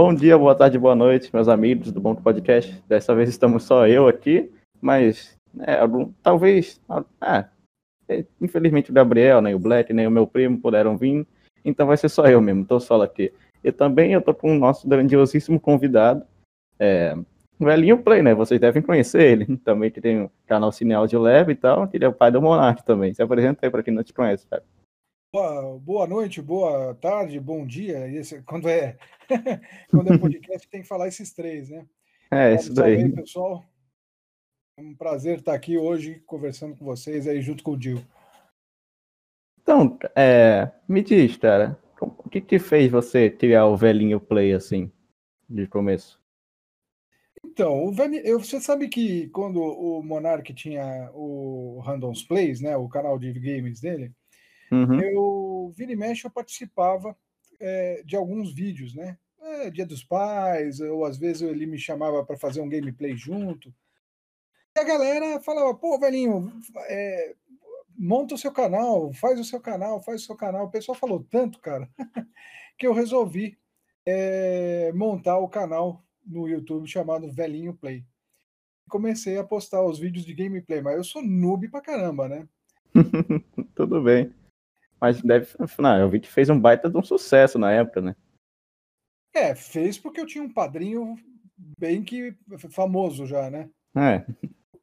Bom dia, boa tarde, boa noite, meus amigos do Bom Podcast. Dessa vez estamos só eu aqui, mas é, algum, talvez. Ah, é, infelizmente o Gabriel, nem o Black, nem o meu primo puderam vir, então vai ser só eu mesmo, estou só aqui. E também eu tô com o nosso grandiosíssimo convidado, é, Velhinho Play, né? Vocês devem conhecer ele. Também que tem o canal Cine Audio Leve e tal, que ele é o pai do Monark também. Se apresenta aí para quem não te conhece, cara. Boa, boa noite, boa tarde, bom dia. Esse, quando é quando é podcast tem que falar esses três, né? É, isso daí. Aí, pessoal. É um prazer estar aqui hoje conversando com vocês aí junto com o Dil. Então, é, me diz, cara, o que que fez você criar o velhinho play assim, de começo? Então, o velhinho, eu, você sabe que quando o Monark tinha o Randoms Plays, né, o canal de games dele, Uhum. Eu, vira e mexe, eu participava é, de alguns vídeos, né? É, Dia dos Pais, ou às vezes ele me chamava para fazer um gameplay junto. E a galera falava, pô, velhinho, é, monta o seu canal, faz o seu canal, faz o seu canal. O pessoal falou tanto, cara, que eu resolvi é, montar o canal no YouTube chamado Velhinho Play. Comecei a postar os vídeos de gameplay, mas eu sou noob pra caramba, né? Tudo bem. Mas deve. Não, eu vi que fez um baita de um sucesso na época, né? É, fez porque eu tinha um padrinho bem que famoso já, né? É.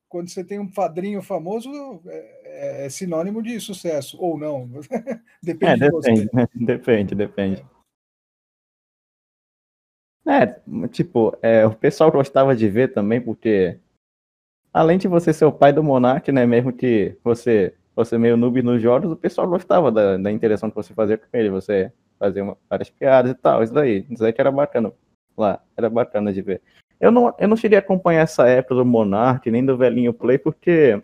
Quando você tem um padrinho famoso, é, é, sinônimo de sucesso, ou não. depende é, depende, né? depende, depende. É, tipo, é, o pessoal gostava de ver também, porque além de você ser o pai do Monark, né? Mesmo que você você meio noob nos jogos, o pessoal gostava da, da interação que você fazia com ele, você fazia uma, várias piadas e tal, isso daí, isso daí que era bacana lá, era bacana de ver. Eu não, eu não cheguei a acompanhar essa época do Monark, nem do velhinho Play, porque,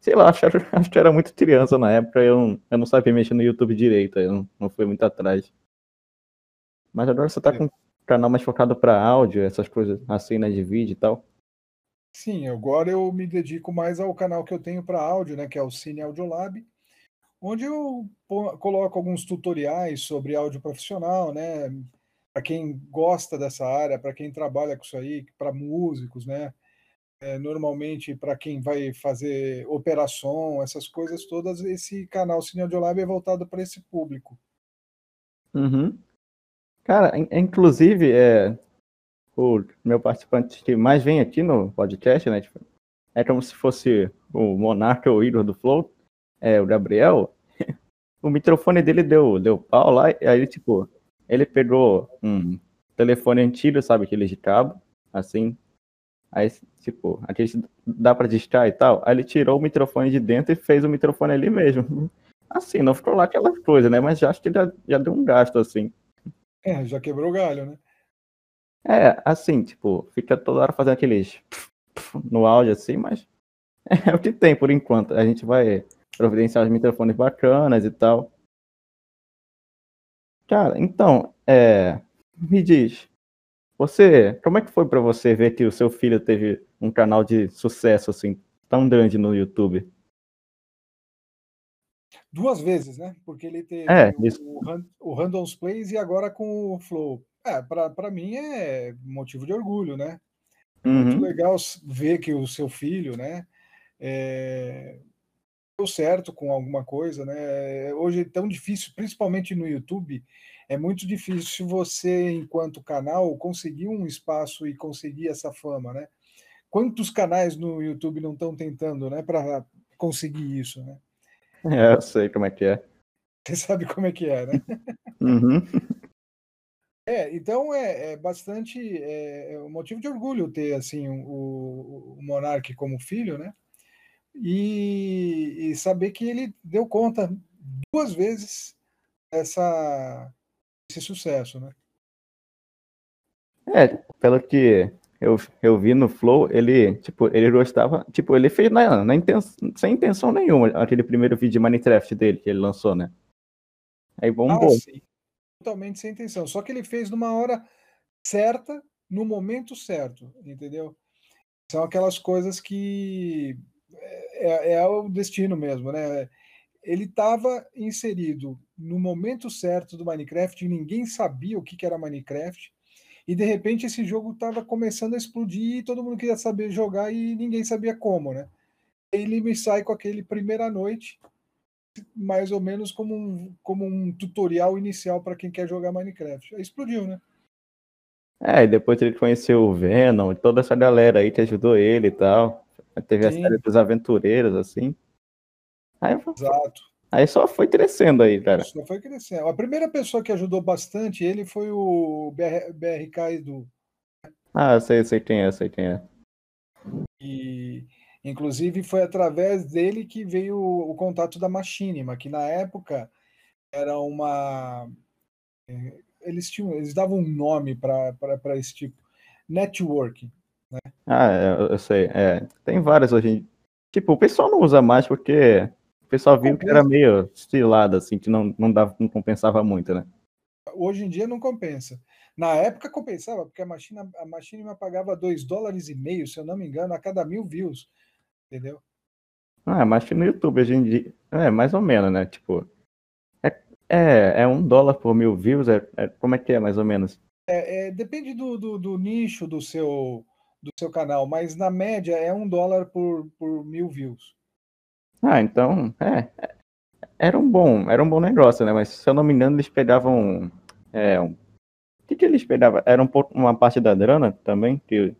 sei lá, acho, acho que era muito criança na época, eu não, eu não sabia mexer no YouTube direito, eu não, não fui muito atrás. Mas agora você tá com um canal mais focado para áudio, essas coisas assim, né, de vídeo e tal. Sim, agora eu me dedico mais ao canal que eu tenho para áudio, né, que é o Cine Audiolab, onde eu coloco alguns tutoriais sobre áudio profissional, né, para quem gosta dessa área, para quem trabalha com isso aí, para músicos, né, é, normalmente para quem vai fazer operação, essas coisas todas, esse canal Cine Audiolab é voltado para esse público. Uhum. Cara, inclusive, é, o meu participante que mais vem aqui no podcast, né? Tipo, é como se fosse o monarca ou o ídolo do Flow, é o Gabriel. o microfone dele deu, deu pau lá, e aí, tipo, ele pegou um telefone antigo, sabe, aquele de cabo, assim. Aí, tipo, aquele dá pra discar e tal. Aí ele tirou o microfone de dentro e fez o microfone ali mesmo. Assim, não ficou lá aquela coisa, né? Mas já acho que já, já deu um gasto, assim. É, já quebrou o galho, né? É, assim, tipo, fica toda hora fazendo aqueles no áudio assim, mas é o que tem por enquanto. A gente vai providenciar os microfones bacanas e tal. Cara, então, é, me diz, você, como é que foi para você ver que o seu filho teve um canal de sucesso assim tão grande no YouTube? Duas vezes, né? Porque ele teve é, o, o, o Randoms Plays e agora com o Flow. É, para mim é motivo de orgulho, né? É muito uhum. legal ver que o seu filho, né, é, deu certo com alguma coisa, né? Hoje é tão difícil, principalmente no YouTube, é muito difícil você, enquanto canal, conseguir um espaço e conseguir essa fama, né? Quantos canais no YouTube não estão tentando, né, para conseguir isso, né? É, eu sei como é que é. Você sabe como é que é, né? Uhum. É, então é, é bastante é, é, um motivo de orgulho ter assim o, o Monark como filho, né? E, e, saber que ele deu conta duas vezes essa, esse sucesso, né? É, pelo que eu, eu vi no Flow, ele, tipo, ele gostava, tipo, ele fez na, na intenção, sem intenção nenhuma aquele primeiro vídeo de Minecraft dele que ele lançou, né? Aí bombou. Ah, sim totalmente sem intenção. Só que ele fez numa hora certa, no momento certo, entendeu? São aquelas coisas que é, é, é o destino mesmo, né? Ele estava inserido no momento certo do Minecraft, ninguém sabia o que, que era Minecraft, e de repente esse jogo estava começando a explodir e todo mundo queria saber jogar e ninguém sabia como, né? Ele me sai com aquele primeira noite, mais ou menos como um, como um tutorial inicial para quem quer jogar Minecraft. Aí explodiu, né? É, e depois ele conheceu o Venom, toda essa galera aí que ajudou ele e tal. Teve Sim. a série dos aventureiros, assim. Aí, Exato. Aí só foi crescendo aí, cara. Só foi crescendo. A primeira pessoa que ajudou bastante ele foi o BR, BRK Edu. Ah, sei, sei quem é, sei quem é. E, inclusive, foi através dele que veio o, contato da Machinima, que na época era uma. É, eles, tinham, eles davam um nome para esse tipo. Network. Né? Ah, eu, eu sei. É, tem várias hoje em Tipo, o pessoal não usa mais porque o pessoal viu que era meio estilado, assim, que não, não, dava, não compensava muito, né? Hoje em dia não compensa. Na época compensava, porque a Machine, a pagava 2 dólares e meio, se eu não me engano, a cada mil views. Entendeu? Ah, mas no YouTube hoje em dia. É, mais ou menos, né? Tipo. É, é, é um dólar por mil views? É, é como é que é, mais ou menos? É, é, depende do, do, do, nicho do seu, do seu canal, mas na média é um dólar por, por mil views. Ah, então, é, era um bom, era um bom negócio, né? Mas se eu não me engano, eles pegavam, é, um, o que, que eles pegavam? Era um, uma parte da grana também que o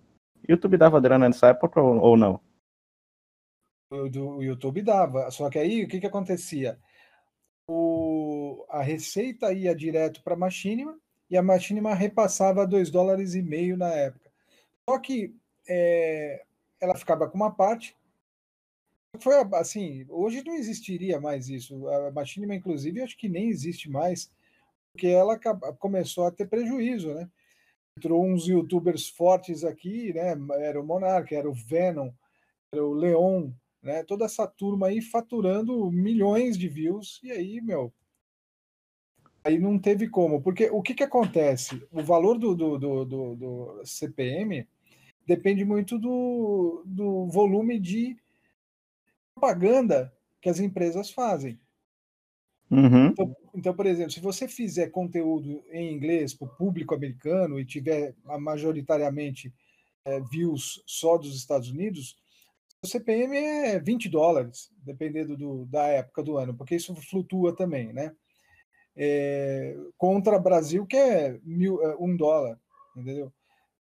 YouTube dava grana nessa época ou, ou não? O, YouTube dava, só que aí o que que acontecia? O, a receita ia direto para a Machinima e a Machinima repassava 2 dólares e meio na época. Só que é, ela ficava com uma parte. Foi assim, hoje não existiria mais isso. A Machinima, inclusive, acho que nem existe mais, porque ela começou a ter prejuízo, né? Entrou uns youtubers fortes aqui, né? Era o Monark, era o Venom, era o Leon, né? Toda essa turma aí faturando milhões de views, e aí, meu, aí não teve como. Porque o que, que acontece? O valor do, do, do, do, do CPM depende muito do, do volume de propaganda que as empresas fazem. Uhum. Então, então, por exemplo, se você fizer conteúdo em inglês para o público americano e tiver majoritariamente é, views só dos Estados Unidos, o CPM é 20 dólares, dependendo do, da época do ano, porque isso flutua também, né? É, contra Brasil, que é mil, é, um dólar, entendeu?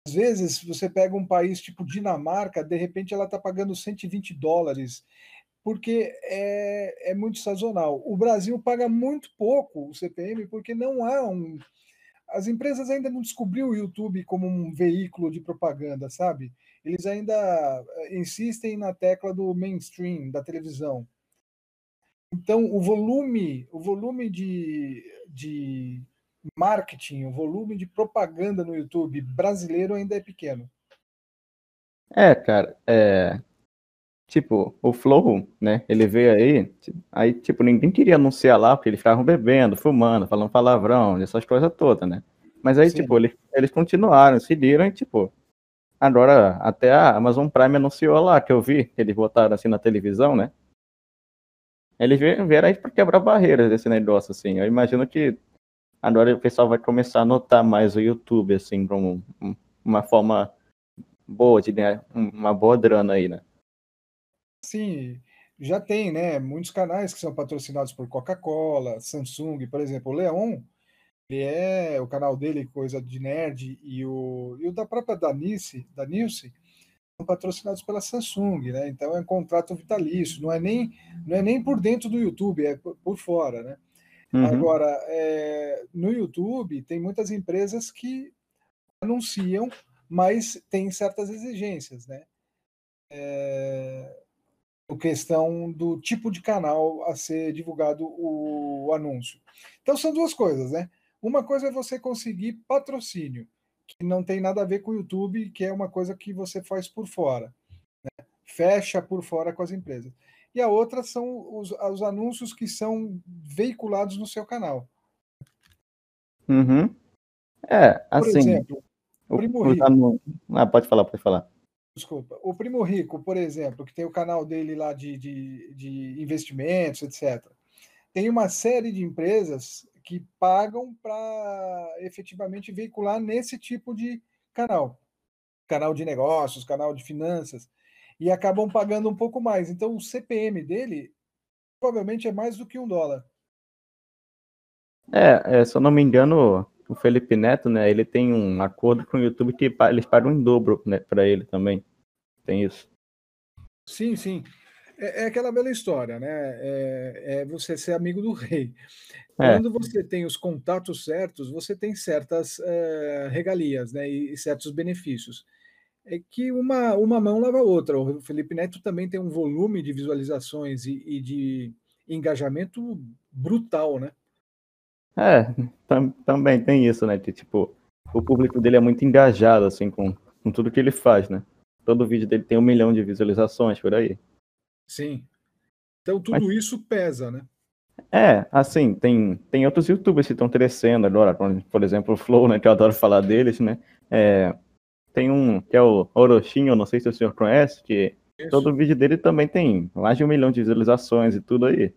Às vezes, você pega um país tipo Dinamarca, de repente ela está pagando 120 dólares, porque é, é muito sazonal. O Brasil paga muito pouco o CPM, porque não há um. As empresas ainda não descobriu o YouTube como um veículo de propaganda, sabe? Eles ainda eh, insistem na tecla do mainstream, da televisão. Então, o volume, o volume de, de marketing, o volume de propaganda no YouTube brasileiro ainda é pequeno. É, cara, é. Tipo, o Flow, né? Ele veio aí, aí, tipo, ninguém queria anunciar lá, porque eles ficavam bebendo, fumando, falando palavrão, essas coisas todas, né? Mas aí, Sim. tipo, eles, eles continuaram, seguiram e, tipo, agora até a Amazon Prime anunciou lá, que eu vi, eles botaram assim na televisão, né? Eles vieram aí para quebrar barreiras desse negócio, assim. Eu imagino que agora o pessoal vai começar a notar mais o YouTube, assim, como uma forma boa de ganhar uma boa grana aí, né? Sim, já tem, né? Muitos canais que são patrocinados por Coca-Cola, Samsung, por exemplo, o Leon, ele é o canal dele, coisa de nerd, e o, e o da própria Danice, da Nilce, são patrocinados pela Samsung, né? Então é um contrato vitalício, não é nem, não é nem por dentro do YouTube, é por, por fora, né? Uhum. Agora, é, no YouTube, tem muitas empresas que anunciam, mas tem certas exigências, né? É, questão do tipo de canal a ser divulgado o, anúncio. Então, são duas coisas, né? Uma coisa é você conseguir patrocínio, que não tem nada a ver com o YouTube, que é uma coisa que você faz por fora. Né? Fecha por fora com as empresas e a outra são os, os anúncios que são veiculados no seu canal. Uhum. É, assim. Por exemplo, o Primo Rico. Ah, pode falar, pode falar. Desculpa. O Primo Rico, por exemplo, que tem o canal dele lá de, de, de investimentos, etc. Tem uma série de empresas que pagam para efetivamente veicular nesse tipo de canal. Canal de negócios, canal de finanças, e acabam pagando um pouco mais. Então, o CPM dele provavelmente é mais do que um dólar. É, é se eu não me engano, o Felipe Neto, né, ele tem um acordo com o YouTube que eles pagam em dobro né, para ele também. Tem isso. Sim, sim. É, é, aquela bela história, né? É, é, você ser amigo do rei. É. Quando você tem os contatos certos, você tem certas é, regalias né? E, e, certos benefícios. É que uma, uma mão lava a outra. O Felipe Neto também tem um volume de visualizações e, e de engajamento brutal, né? É, tam, também tem isso, né? Que, tipo, o público dele é muito engajado, assim, com, com tudo que ele faz, né? Todo vídeo dele tem um milhão de visualizações por aí. Sim. Então tudo Mas, isso pesa, né? É, assim, tem, tem outros youtubers que estão crescendo agora, por exemplo, o Flow, né, que eu adoro falar deles, né? É, tem um que é o Orochinho, não sei se o senhor conhece, que isso. todo vídeo dele também tem mais de um milhão de visualizações e tudo aí.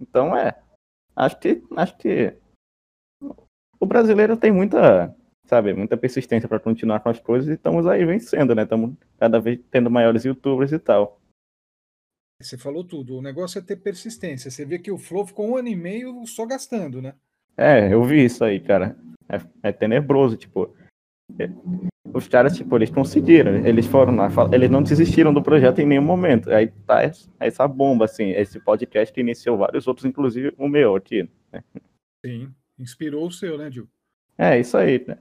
Então é, acho que, acho que o brasileiro tem muita, sabe, muita persistência para continuar com as coisas e estamos aí vencendo, né? Estamos cada vez tendo maiores youtubers e tal. Você falou tudo. O negócio é ter persistência. Você vê que o Flow ficou um ano e meio só gastando, né? É, eu vi isso aí, cara. É, é tenebroso, tipo. É, os caras, tipo, eles conseguiram. Eles foram lá, eles não desistiram do projeto em nenhum momento. Aí tá essa bomba, assim. Esse podcast iniciou vários outros, inclusive o meu aqui. Né? Sim. Inspirou o seu, né, Gil? É, isso aí. Né?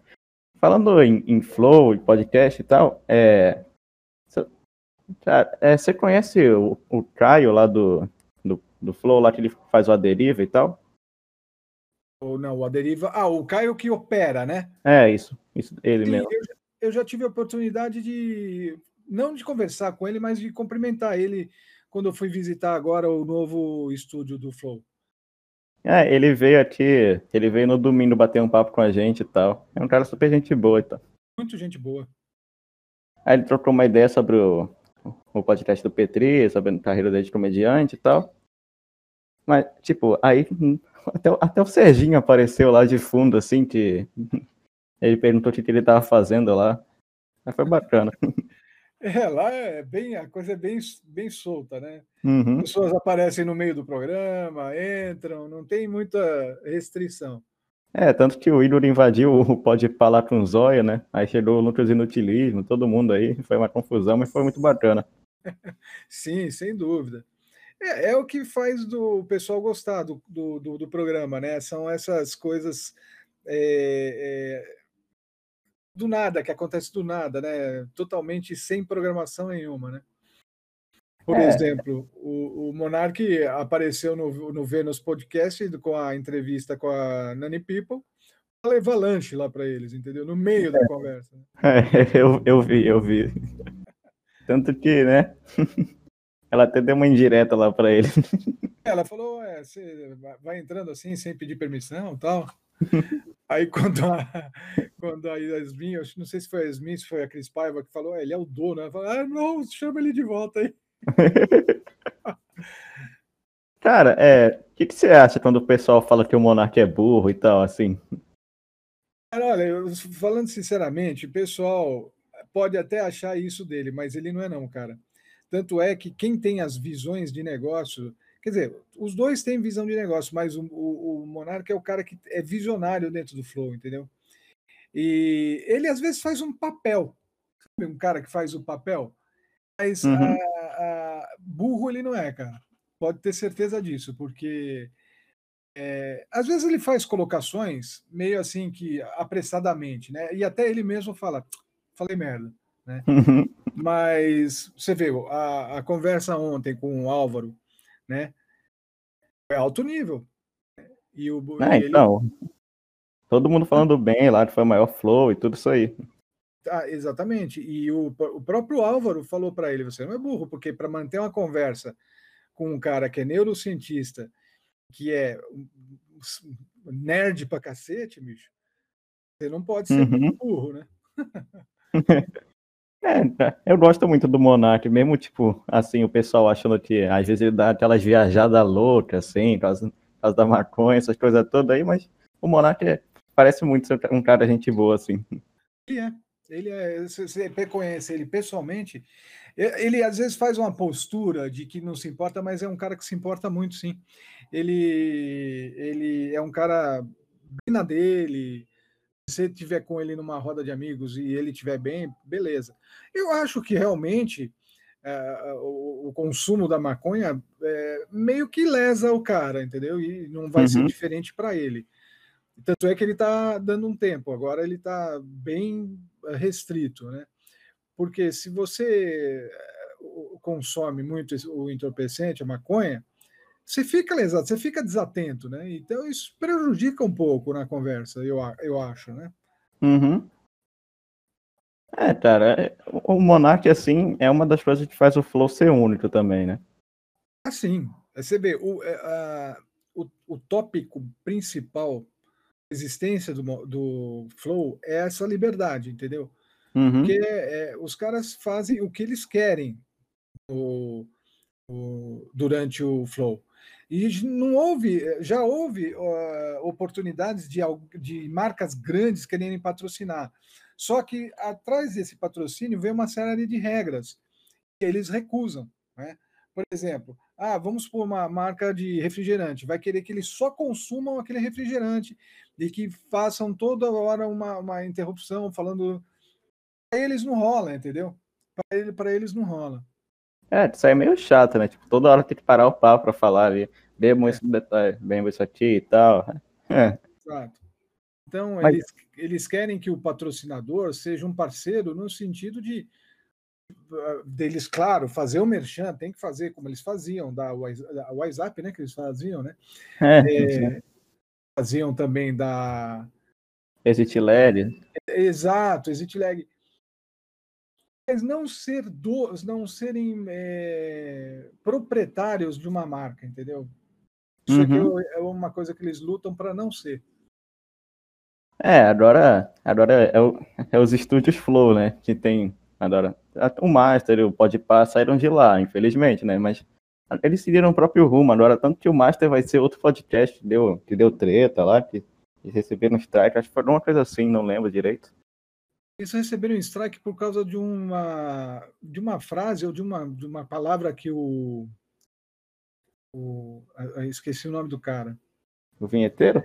Falando em, em flow, em podcast e tal, é, é, você conhece o, o Caio lá do, do, do Flow, lá que ele faz o Aderiva e tal? Ou não, o Aderiva. Ah, o Caio que opera, né? É, isso. isso ele mesmo. Eu, eu já tive a oportunidade de. Não de conversar com ele, mas de cumprimentar ele quando eu fui visitar agora o novo estúdio do Flow. É, ele veio aqui, ele veio no domingo bater um papo com a gente e tal. É um cara super gente boa e tal. Muito gente boa. Aí ele trocou uma ideia sobre o, o podcast do Petri, sobre a carreira dele de comediante e tal. Mas, tipo, aí até, até o Serginho apareceu lá de fundo, assim, que ele perguntou o que ele tava fazendo lá. Mas foi bacana. É, lá é bem, a coisa é bem, bem solta, né? Uhum. Pessoas aparecem no meio do programa, entram, não tem muita restrição. É, tanto que o Igor invadiu o Pode Falar com o Zóia, né? Aí chegou o Lucas Inutilismo, todo mundo aí, foi uma confusão, mas foi muito bacana. Sim, sem dúvida. É, é, o que faz do pessoal gostar do, do, do, do programa, né? São essas coisas é, é, do nada, que acontece do nada, né? Totalmente sem programação nenhuma, né? Por é. exemplo, o, o Monark apareceu no, no Vênus Podcast com a entrevista com a Nani People, levar lanche lá para eles, entendeu? No meio da é. conversa. É, eu, eu vi, eu vi. Tanto que, né? Ela até deu uma indireta lá para ele. Ela falou: é, você vai entrando assim sem pedir permissão tal. Aí quando a, quando a Yasmin, eu não sei se foi a Yasmin, se foi a Cris Paiva que falou, ele é o dono. Ela falou, ah, não, chama ele de volta aí. Cara, é, o que, que, você acha quando o pessoal fala que o Monark é burro e tal, assim? Cara, olha, eu, falando sinceramente, o pessoal pode até achar isso dele, mas ele não é não, cara. Tanto é que quem tem as visões de negócio Quer dizer, os dois têm visão de negócio, mas o, o, o Monarca é o cara que é visionário dentro do Flow, entendeu? E ele às vezes faz um papel, sabe? Um cara que faz o papel, mas uhum. a, a, burro ele não é, cara. Pode ter certeza disso, porque é, às vezes ele faz colocações meio assim que apressadamente, né? E até ele mesmo fala, falei merda, né? Uhum. Mas você vê a, a conversa ontem com o Álvaro né? É alto nível. E o é, ele... então. Todo mundo falando bem lá, que foi o maior flow e tudo isso aí. Ah, exatamente. E o, o próprio Álvaro falou para ele: você não é burro, porque para manter uma conversa com um cara que é neurocientista, que é nerd pra cacete, bicho, você não pode ser uhum. burro, né? É, eu gosto muito do Monark, mesmo, tipo, assim, o pessoal achando que às vezes ele dá aquelas viajadas loucas, assim, causa da maconha, essas coisas todas aí, mas o Monark é, parece muito ser um cara gente boa, assim. Ele é. Ele é. Você conhece ele pessoalmente, ele às vezes faz uma postura de que não se importa, mas é um cara que se importa muito, sim. Ele, ele é um cara bem na dele. Se você tiver com ele numa roda de amigos e ele estiver bem, beleza. Eu acho que realmente é, o, o, consumo da maconha é, meio que lesa o cara, entendeu? E não vai uhum. ser diferente para ele. Tanto é que ele está dando um tempo, agora ele está bem restrito, né? Porque se você consome muito o entorpecente, a maconha, você fica lesado, você fica desatento, né? Então isso prejudica um pouco na conversa, eu, eu acho, né? Uhum. É, cara, é, o Monark, assim, é uma das coisas que faz o flow ser único também, né? Assim, você vê, o, é, a, o, o tópico principal da existência do, do flow é essa liberdade, entendeu? Uhum. Porque é, os caras fazem o que eles querem o, o, durante o flow. E não houve, já houve uh, oportunidades de, de marcas grandes quererem patrocinar. Só que atrás desse patrocínio vem uma série de regras que eles recusam. Né? Por exemplo, ah, vamos por uma marca de refrigerante, vai querer que eles só consumam aquele refrigerante e que façam toda hora uma, uma interrupção falando eles não rola, entendeu? Para ele, eles não rola. É, isso aí é meio chato, né? Tipo, toda hora tem que parar o papo para falar ali. Bebo esse detalhe, bebo isso aqui e tal. É. Exato. Então, Mas... eles, eles querem que o patrocinador seja um parceiro no sentido de deles, claro, fazer o merchan, tem que fazer como eles faziam, da WhatsApp, né, que eles faziam, né? É, é, faziam também da... Exit Lag. Exato, Exit Lag mas não ser do, não serem é, proprietários de uma marca, entendeu? Isso uhum. é uma coisa que eles lutam para não ser. É, agora, agora é, o, é, os estúdios Flow, né? Que tem agora o Master e o Podpah saíram de lá, infelizmente, né? Mas eles seguiram o próprio rumo agora, tanto que o Master vai ser outro podcast que deu, que deu treta lá, que, que receberam strike, acho que foi uma coisa assim, não lembro direito. Eles receberam strike por causa de uma, de uma frase ou de uma, de uma palavra que o, o. Esqueci o nome do cara. O vinheteiro?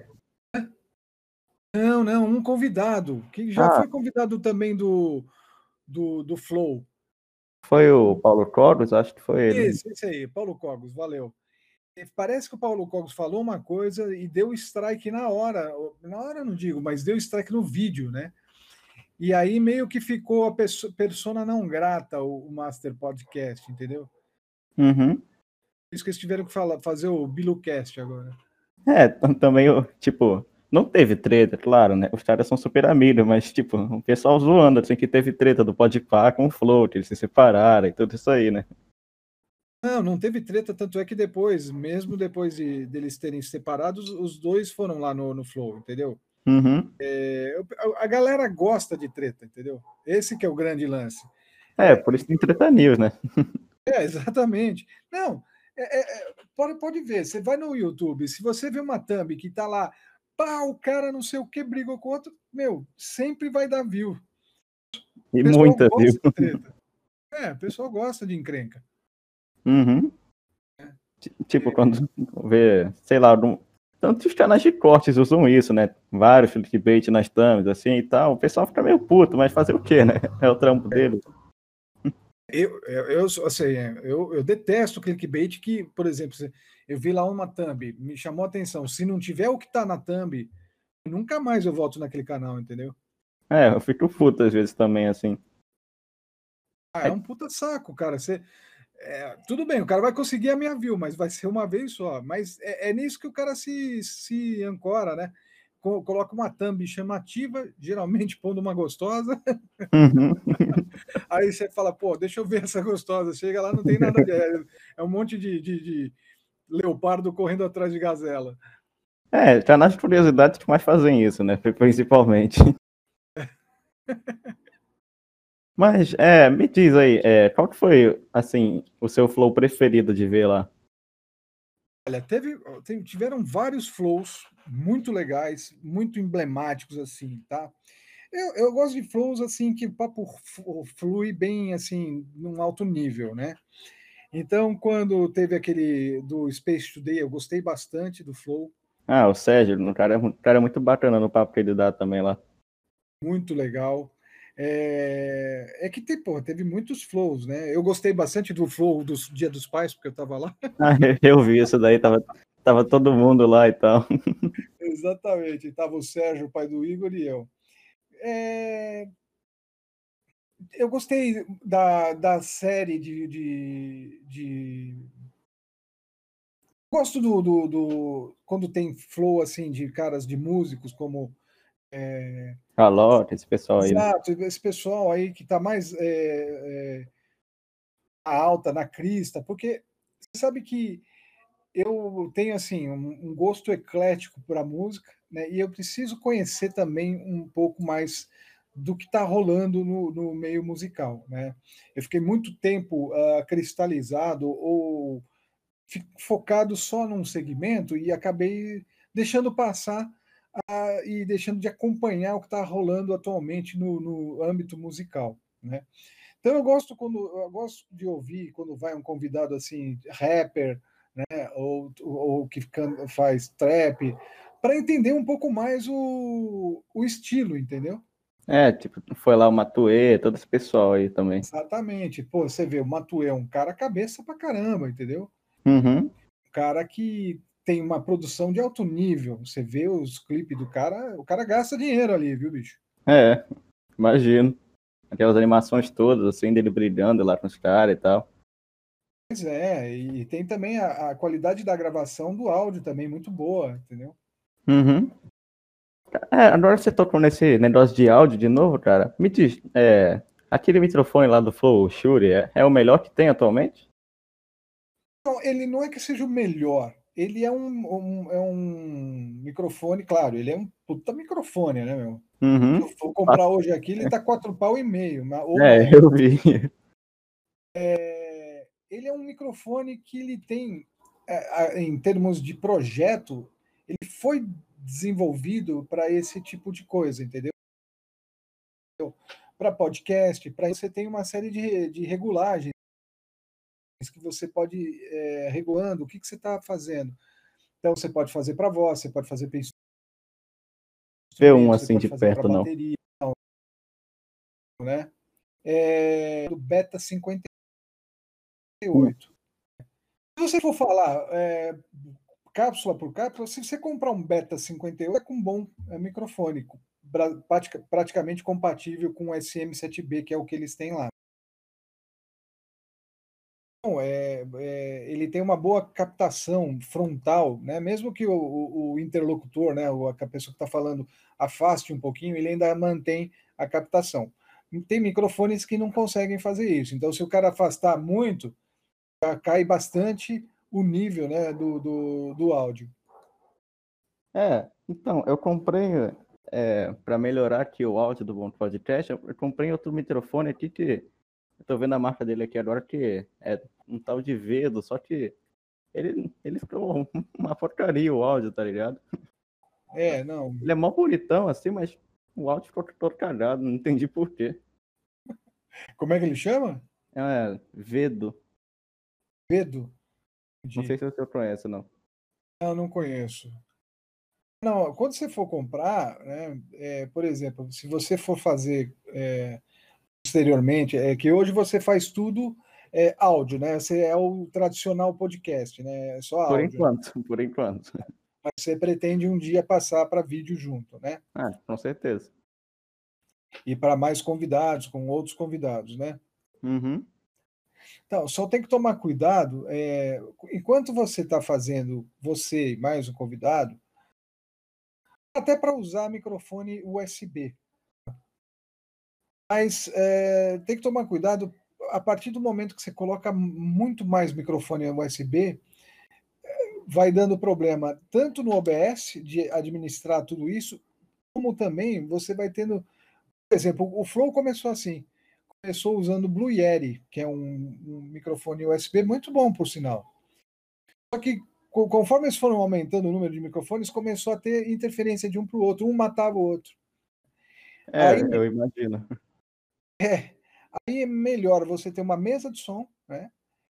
Não, não, um convidado, que já ah. foi convidado também do, do, do Flow. Foi o Paulo Cogos? Acho que foi ele. Esse, esse aí, Paulo Cogos, valeu. Parece que o Paulo Cogos falou uma coisa e deu strike na hora. Na hora não digo, mas deu strike no vídeo, né? E aí meio que ficou a persona não grata o, Master Podcast, entendeu? Uhum. Isso que eles tiveram que falar, fazer o Bilucast agora. É, também, tipo, não teve treta, claro, né? Os caras são super amigos, mas, tipo, o pessoal zoando, assim, que teve treta do Podpah com o Flow, que eles se separaram e tudo isso aí, né? Não, não teve treta, tanto é que depois, mesmo depois de deles terem separados, os dois foram lá no, no Flow, entendeu? Uhum. É, a galera gosta de treta, entendeu? Esse que é o grande lance. É, por isso tem treta news, né? é, exatamente. Não, é, é, pode, pode ver, você vai no YouTube, se você vê uma thumb que tá lá, pá, o cara não sei o que brigou com outro, meu, sempre vai dar view. E muita view. É, o pessoal gosta de encrenca. Uhum. É. Tipo, quando vê, sei lá, tanto os canais de cortes usam isso, né? Vários clickbait nas thumbs, assim e tal. O pessoal fica meio puto, mas fazer o quê, né? É o trampo dele. Eu, eu, eu, assim, eu, eu detesto clickbait que, por exemplo, eu vi lá uma thumb, me chamou a atenção. Se não tiver o que tá na thumb, nunca mais eu volto naquele canal, entendeu? É, eu fico puto às vezes também, assim. Ah, é um puta saco, cara. Você, é, tudo bem, o cara vai conseguir a minha view, mas vai ser uma vez só. Mas é, é nisso que o cara se, se ancora, né? Coloca uma thumb chamativa, geralmente pondo uma gostosa. Uhum. Aí você fala, pô, deixa eu ver essa gostosa. Chega lá, não tem nada de. É, é um monte de, de, de, leopardo correndo atrás de gazela. É, já nas curiosidades que mais fazem isso, né? Principalmente. Mas, é, me diz aí, é, qual que foi, assim, o seu flow preferido de ver lá? Olha, teve, tiveram vários flows muito legais, muito emblemáticos, assim, tá? Eu, eu gosto de flows, assim, que o papo flui bem, assim, num alto nível, né? Então, quando teve aquele do Space Today, eu gostei bastante do flow. Ah, o Sérgio, um cara, um cara muito bacana no papo que ele dá também lá. Muito legal. É, é que tem, pô, teve muitos flows, né? Eu gostei bastante do flow do Dia dos Pais, porque eu tava lá. Ah, eu vi isso daí, tava, tava todo mundo lá e tal. Exatamente, tava o Sérgio, o pai do Igor, e eu. É, eu gostei da, da série de, de, de... Gosto do, do, do, Quando tem flow assim de caras de músicos como. É... Calote, esse pessoal aí. Exato, esse pessoal aí que está mais é, é, alta, na crista, porque você sabe que eu tenho assim um, um gosto eclético para música, né? E eu preciso conhecer também um pouco mais do que está rolando no, no, meio musical. Né? Eu fiquei muito tempo uh, cristalizado ou focado só num segmento e acabei deixando passar uh, e deixando de acompanhar o que está rolando atualmente no, no âmbito musical. Né? Então eu gosto quando eu gosto de ouvir quando vai um convidado assim rapper, né? ou, ou que faz trap, para entender um pouco mais o, o estilo, entendeu? É, tipo, foi lá o Matue, todo esse pessoal aí também. Exatamente. Pô, você vê, o Matue é um cara cabeça pra caramba, entendeu? Uhum. Um cara que tem uma produção de alto nível. Você vê os clipes do cara, o cara gasta dinheiro ali, viu, bicho? É, imagino. Aquelas animações todas, assim, dele brilhando lá com os caras e tal. Pois é, e tem também a, a, qualidade da gravação do áudio também muito boa, entendeu? Uhum. É, agora você tocou nesse negócio de áudio de novo, cara. Me diz, é, aquele microfone lá do Flow Shure é, é, o melhor que tem atualmente? Não, ele não é que seja o melhor. Ele é um, um é um microfone, claro, ele é um puta microfone, né, meu? Uhum. Se eu for comprar hoje aqui, ele tá quatro pau e meio. é, eu vi. É, ele é um microfone que ele tem, é, em termos de projeto, ele foi desenvolvido para esse tipo de coisa, entendeu? Para podcast, para isso você tem uma série de, de regulagens que você pode é, regulando o que, que você está fazendo. Então você pode fazer para voz, você pode fazer para Vê um assim de perto, não. Bateria, né? É, do Beta 58. Uh. Se você for falar é, cápsula por cápsula, se você comprar um Beta 58, é com um bom é, microfone, praticamente compatível com o SM7B, que é o que eles têm lá. É, é, ele tem uma boa captação frontal, né? mesmo que o, o, o interlocutor, né? a pessoa que está falando, afaste um pouquinho, ele ainda mantém a captação. Tem microfones que não conseguem fazer isso. Então, se o cara afastar muito, cai bastante o nível né, do, do, do áudio. É, então, eu comprei, é, para melhorar aqui o áudio do Bom Podcast, eu comprei outro microfone aqui que tô vendo a marca dele aqui agora, que é um tal de Vedo, só que ele, ele ficou uma porcaria o áudio, tá ligado? É, não. Ele é mó bonitão assim, mas o áudio ficou todo cagado, não entendi por quê. Como é que ele chama? É, Vedo. Vedo? Não sei se você conhece, não. Não, não conheço. Não, quando você for comprar, né, é, por exemplo, se você for fazer é, posteriormente, é que hoje você faz tudo é, áudio, né? Você é o tradicional podcast, né? É só áudio. Por enquanto, por enquanto. Mas você pretende um dia passar para vídeo junto, né? Ah, com certeza. E para mais convidados, com outros convidados, né? Uhum. Então, só tem que tomar cuidado. É, enquanto você está fazendo, você mais um convidado, até para usar microfone USB. Mas é, tem que tomar cuidado a partir do momento que você coloca muito mais microfone USB, vai dando problema tanto no OBS de administrar tudo isso, como também você vai tendo, por exemplo, o Flow começou assim começou usando o Blue Yeti, que é um, um, microfone USB muito bom, por sinal. Só que conforme eles foram aumentando o número de microfones, começou a ter interferência de um para o outro, um matava o outro. É, aí, eu imagino. É, aí é melhor você ter uma mesa de som, né?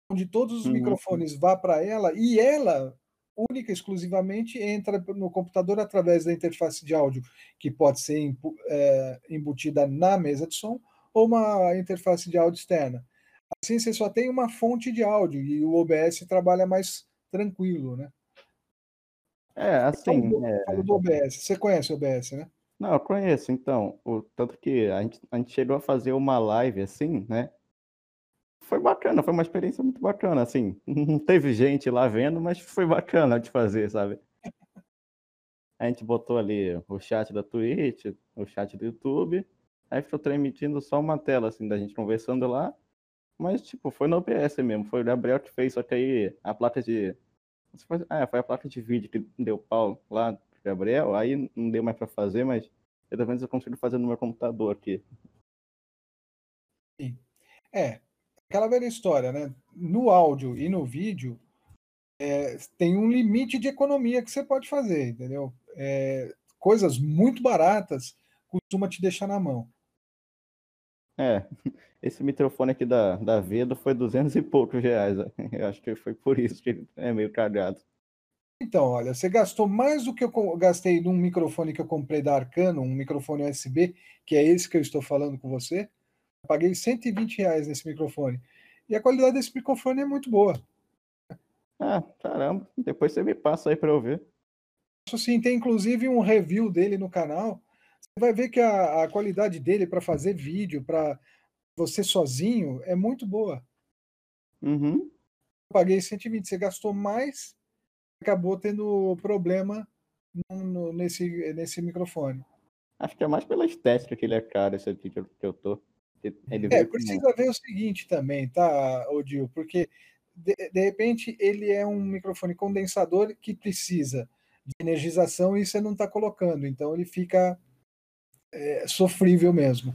Onde todos os uhum. microfones vá para ela e ela única e exclusivamente entra no computador através da interface de áudio, que pode ser é, embutida na mesa de som, ou uma interface de áudio externa. Assim você só tem uma fonte de áudio e o OBS trabalha mais tranquilo, né? É, assim. Falo do, é... falo do OBS. Você conhece o OBS, né? Não, eu conheço, então. O, tanto que a gente, a gente chegou a fazer uma live assim, né? Foi bacana, foi uma experiência muito bacana, assim. Não teve gente lá vendo, mas foi bacana de fazer, sabe? A gente botou ali o chat da Twitch, o chat do YouTube, aí ficou transmitindo só uma tela, assim, da gente conversando lá. Mas, tipo, foi no OBS mesmo, foi o Gabriel que fez, só que aí a placa de. Ah, foi a placa de vídeo que deu pau lá, Gabriel, aí não deu mais para fazer, mas pelo menos eu consigo fazer no meu computador aqui. Sim. É, aquela velha história, né? No áudio e no vídeo, é, tem um limite de economia que você pode fazer, entendeu? É, coisas muito baratas costuma te deixar na mão. É, esse microfone aqui da, da Vedo foi duzentos e poucos reais. Eu acho que foi por isso que ele é meio cagado. Então, olha, você gastou mais do que eu gastei num microfone que eu comprei da Arcano, um microfone USB, que é esse que eu estou falando com você. Eu paguei 120 reais nesse microfone. E a qualidade desse microfone é muito boa. Ah, caramba. Depois você me passa aí para eu ver. Isso sim, tem inclusive um review dele no canal. Você vai ver que a, a qualidade dele para fazer vídeo, para você sozinho, é muito boa. Uhum. Eu paguei 120, você gastou mais, acabou tendo problema no, nesse, nesse microfone. Acho que é mais pela estética que ele é caro, esse aqui que eu, que eu tô. Ele é, precisa ver o seguinte também, tá, Odil? Porque de, de, repente ele é um microfone condensador que precisa de energização e você não está colocando, então ele fica é, sofrível mesmo.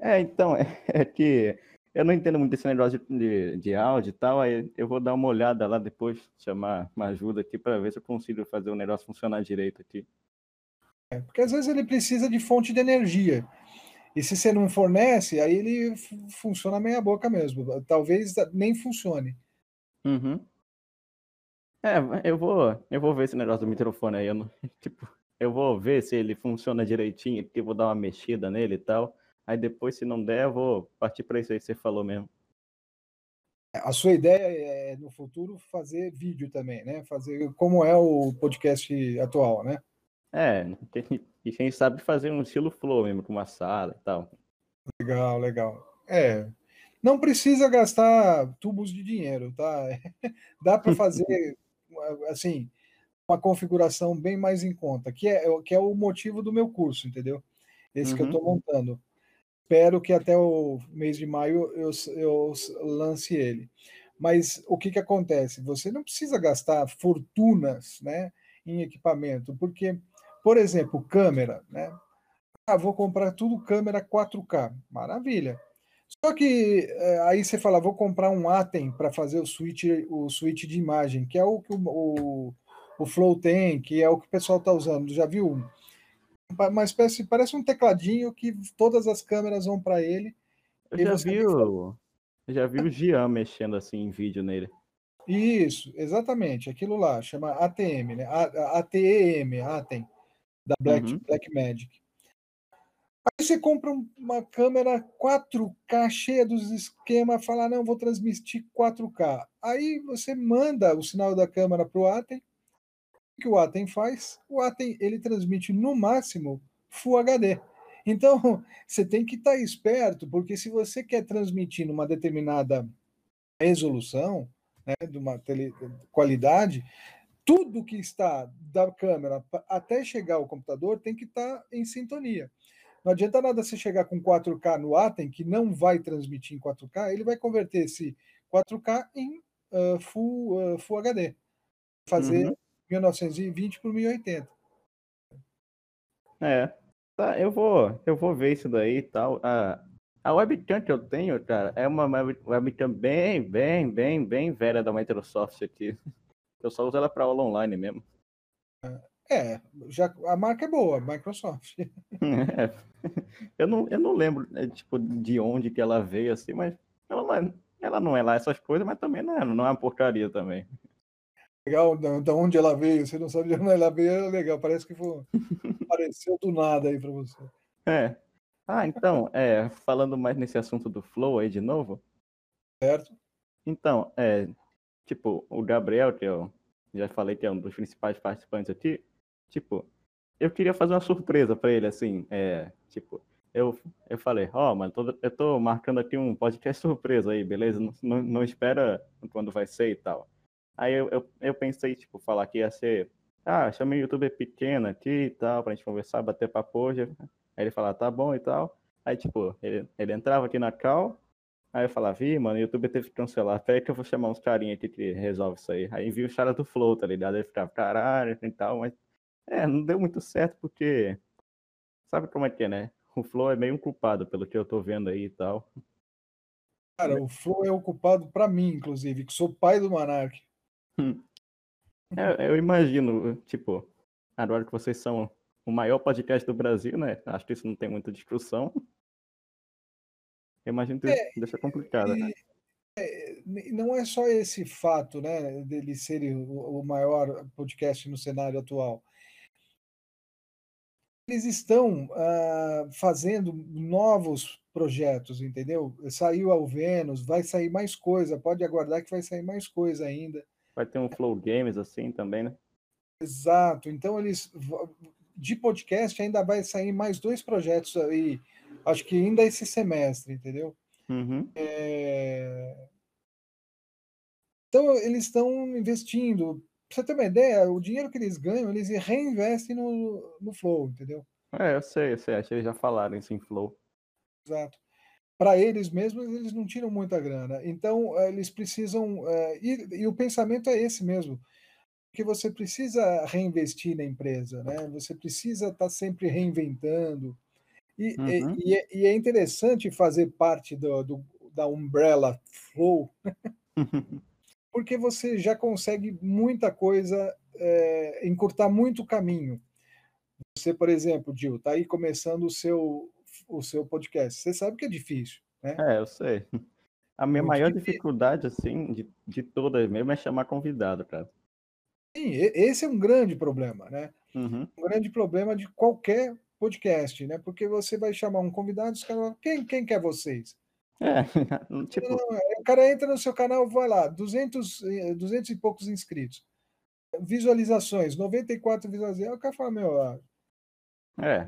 É, então, é, é, que eu não entendo muito desse negócio de, de, de, áudio e tal, aí eu vou dar uma olhada lá depois, chamar uma ajuda aqui para ver se eu consigo fazer o negócio funcionar direito aqui. É, porque às vezes ele precisa de fonte de energia. E se você não fornece, aí ele funciona meia boca mesmo. Talvez nem funcione. Uhum. É, eu vou, eu vou ver esse negócio do microfone aí. Eu, não, tipo, eu vou ver se ele funciona direitinho, que eu vou dar uma mexida nele e tal. Aí depois, se não der, eu vou partir para isso aí que você falou mesmo. A sua ideia é, no futuro, fazer vídeo também, né? Fazer como é o podcast atual, né? É, e quem sabe fazer um estilo flow mesmo, com uma sala e tal. Legal, legal. É, não precisa gastar tubos de dinheiro, tá? Dá para fazer, assim, uma configuração bem mais em conta, que é, que é o motivo do meu curso, entendeu? Esse uhum. que eu estou uhum. montando. Espero que até o mês de maio eu, eu lance ele. Mas o que, que acontece? Você não precisa gastar fortunas né, em equipamento, porque por exemplo, câmera, né? Ah, vou comprar tudo câmera 4K. Maravilha. Só que é, aí você fala, vou comprar um Atem para fazer o switch, o switch de imagem, que é o que o, o, o Flow tem, que é o que o pessoal está usando. Já viu? Uma espécie, parece um tecladinho que todas as câmeras vão para ele. Eu já vi o, já vi o Gian mexendo assim em vídeo nele. Isso, exatamente, aquilo lá, chama ATM, né? ATEM, Atem da Black, uhum. Black Magic. Aí você compra uma câmera 4K cheia dos esquemas, fala, não, vou transmitir 4K. Aí você manda o sinal da câmera para o Atem. O que o Atem faz? O Atem ele transmite no máximo Full HD. Então você tem que estar tá esperto, porque se você quer transmitir numa determinada resolução, né, de uma tele, qualidade, tudo que está da câmera até chegar ao computador tem que estar tá em sintonia. Não adianta nada você chegar com 4K no Atem, que não vai transmitir em 4K, ele vai converter esse 4K em uh, full, uh, full HD. Fazer uhum. 1920 por 1080. É. Tá, eu vou, eu vou ver isso daí e tal. A, a webcam que eu tenho, cara, é uma webcam bem, bem, bem, bem velha da Microsoft aqui. eu só uso ela para aula online mesmo. É, já, a marca é boa, Microsoft. É, eu, não, eu não lembro é, tipo, de onde que ela veio, assim, mas ela não, é, ela não é lá essas coisas, mas também não é, não é uma porcaria também. Legal, de onde ela veio, você não sabe de onde ela veio, é legal, parece que foi, apareceu do nada aí para você. É. Ah, então, é, falando mais nesse assunto do Flow aí de novo. Certo. Então, é, tipo, o Gabriel, que eu já falei que é um dos principais participantes aqui, tipo, eu queria fazer uma surpresa para ele, assim, é, tipo, eu, eu falei, ó, oh, mano, tô, eu tô marcando aqui um podcast surpresa aí, beleza? Não, não, não espera quando vai ser e tal. Aí eu, eu, eu, pensei, tipo, falar que ia ser, ah, chamei o youtuber pequeno aqui e tal, pra gente conversar, bater papo hoje. Aí ele falava, tá bom e tal. Aí, tipo, ele, ele entrava aqui na cal, aí eu falava, vi, mano, o YouTube teve que cancelar, até que eu vou chamar uns carinhas aqui que resolve isso aí. Aí envia o cara do Flow, tá ligado? Ele ficava, caralho, e tal, mas, é, não deu muito certo porque, sabe como é que é, né? O Flow é meio culpado pelo que eu tô vendo aí e tal. Cara, o Flow é o culpado pra mim, inclusive, que sou pai do Monark. Hum. É, eu imagino, tipo, agora que vocês são o maior podcast do Brasil, né? Acho que isso não tem muita discussão. Eu imagino que é, deixa complicado. Né? É, não é só esse fato, né, dele ser o, o maior podcast no cenário atual. Eles estão uh, fazendo novos projetos, entendeu? Saiu ao Vênus, vai sair mais coisa, pode aguardar que vai sair mais coisa ainda. Vai ter um Flow Games assim também, né? Exato. Então eles de podcast ainda vai sair mais dois projetos aí, acho que ainda esse semestre, entendeu? Uhum. É... Então eles estão investindo. Pra você ter uma ideia, o dinheiro que eles ganham, eles reinvestem no, no Flow, entendeu? É, eu sei, eu sei, acho que eles já falaram isso em Flow. Exato. Para eles mesmos, eles não tiram muita grana. Então, eles precisam. E, e o pensamento é esse mesmo porque você precisa reinvestir na empresa, né? Você precisa estar tá sempre reinventando. E, uhum. e, é, e, é, interessante fazer parte do, do da Umbrella Flow, porque você já consegue muita coisa, é, encurtar muito caminho. Você, por exemplo, Gil, está aí começando o seu, o seu podcast. Você sabe que é difícil, né? É, eu sei. A minha muito maior difícil. dificuldade, assim, de, de todas mesmo, é chamar convidado, cara. Sim, esse é um grande problema, né? Uhum. Um grande problema de qualquer podcast, né? Porque você vai chamar um convidado, os caras quem, quem quer vocês? É, tipo... Não, o cara entra no seu canal, vai lá, 200, 200 e poucos inscritos. Visualizações, 94 visualizações. O cara fala, meu, é.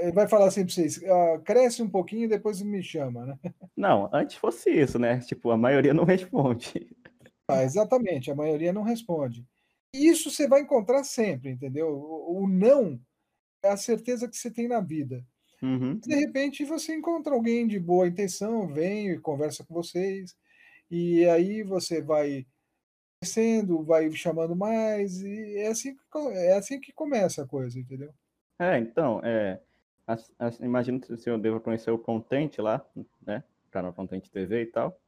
Ele vai falar assim para vocês, cresce um pouquinho e depois me chama, né? Não, antes fosse isso, né? Tipo, a maioria não responde. Ah, exatamente, a maioria não responde. Isso você vai encontrar sempre, entendeu? O, não é a certeza que você tem na vida. Uhum. De repente você encontra alguém de boa intenção, vem e conversa com vocês, e aí você vai crescendo, vai chamando mais, e é assim, é assim que começa a coisa, entendeu? É, então, é, imagino que o senhor deva conhecer o Content lá, né? Canal Content TV e tal.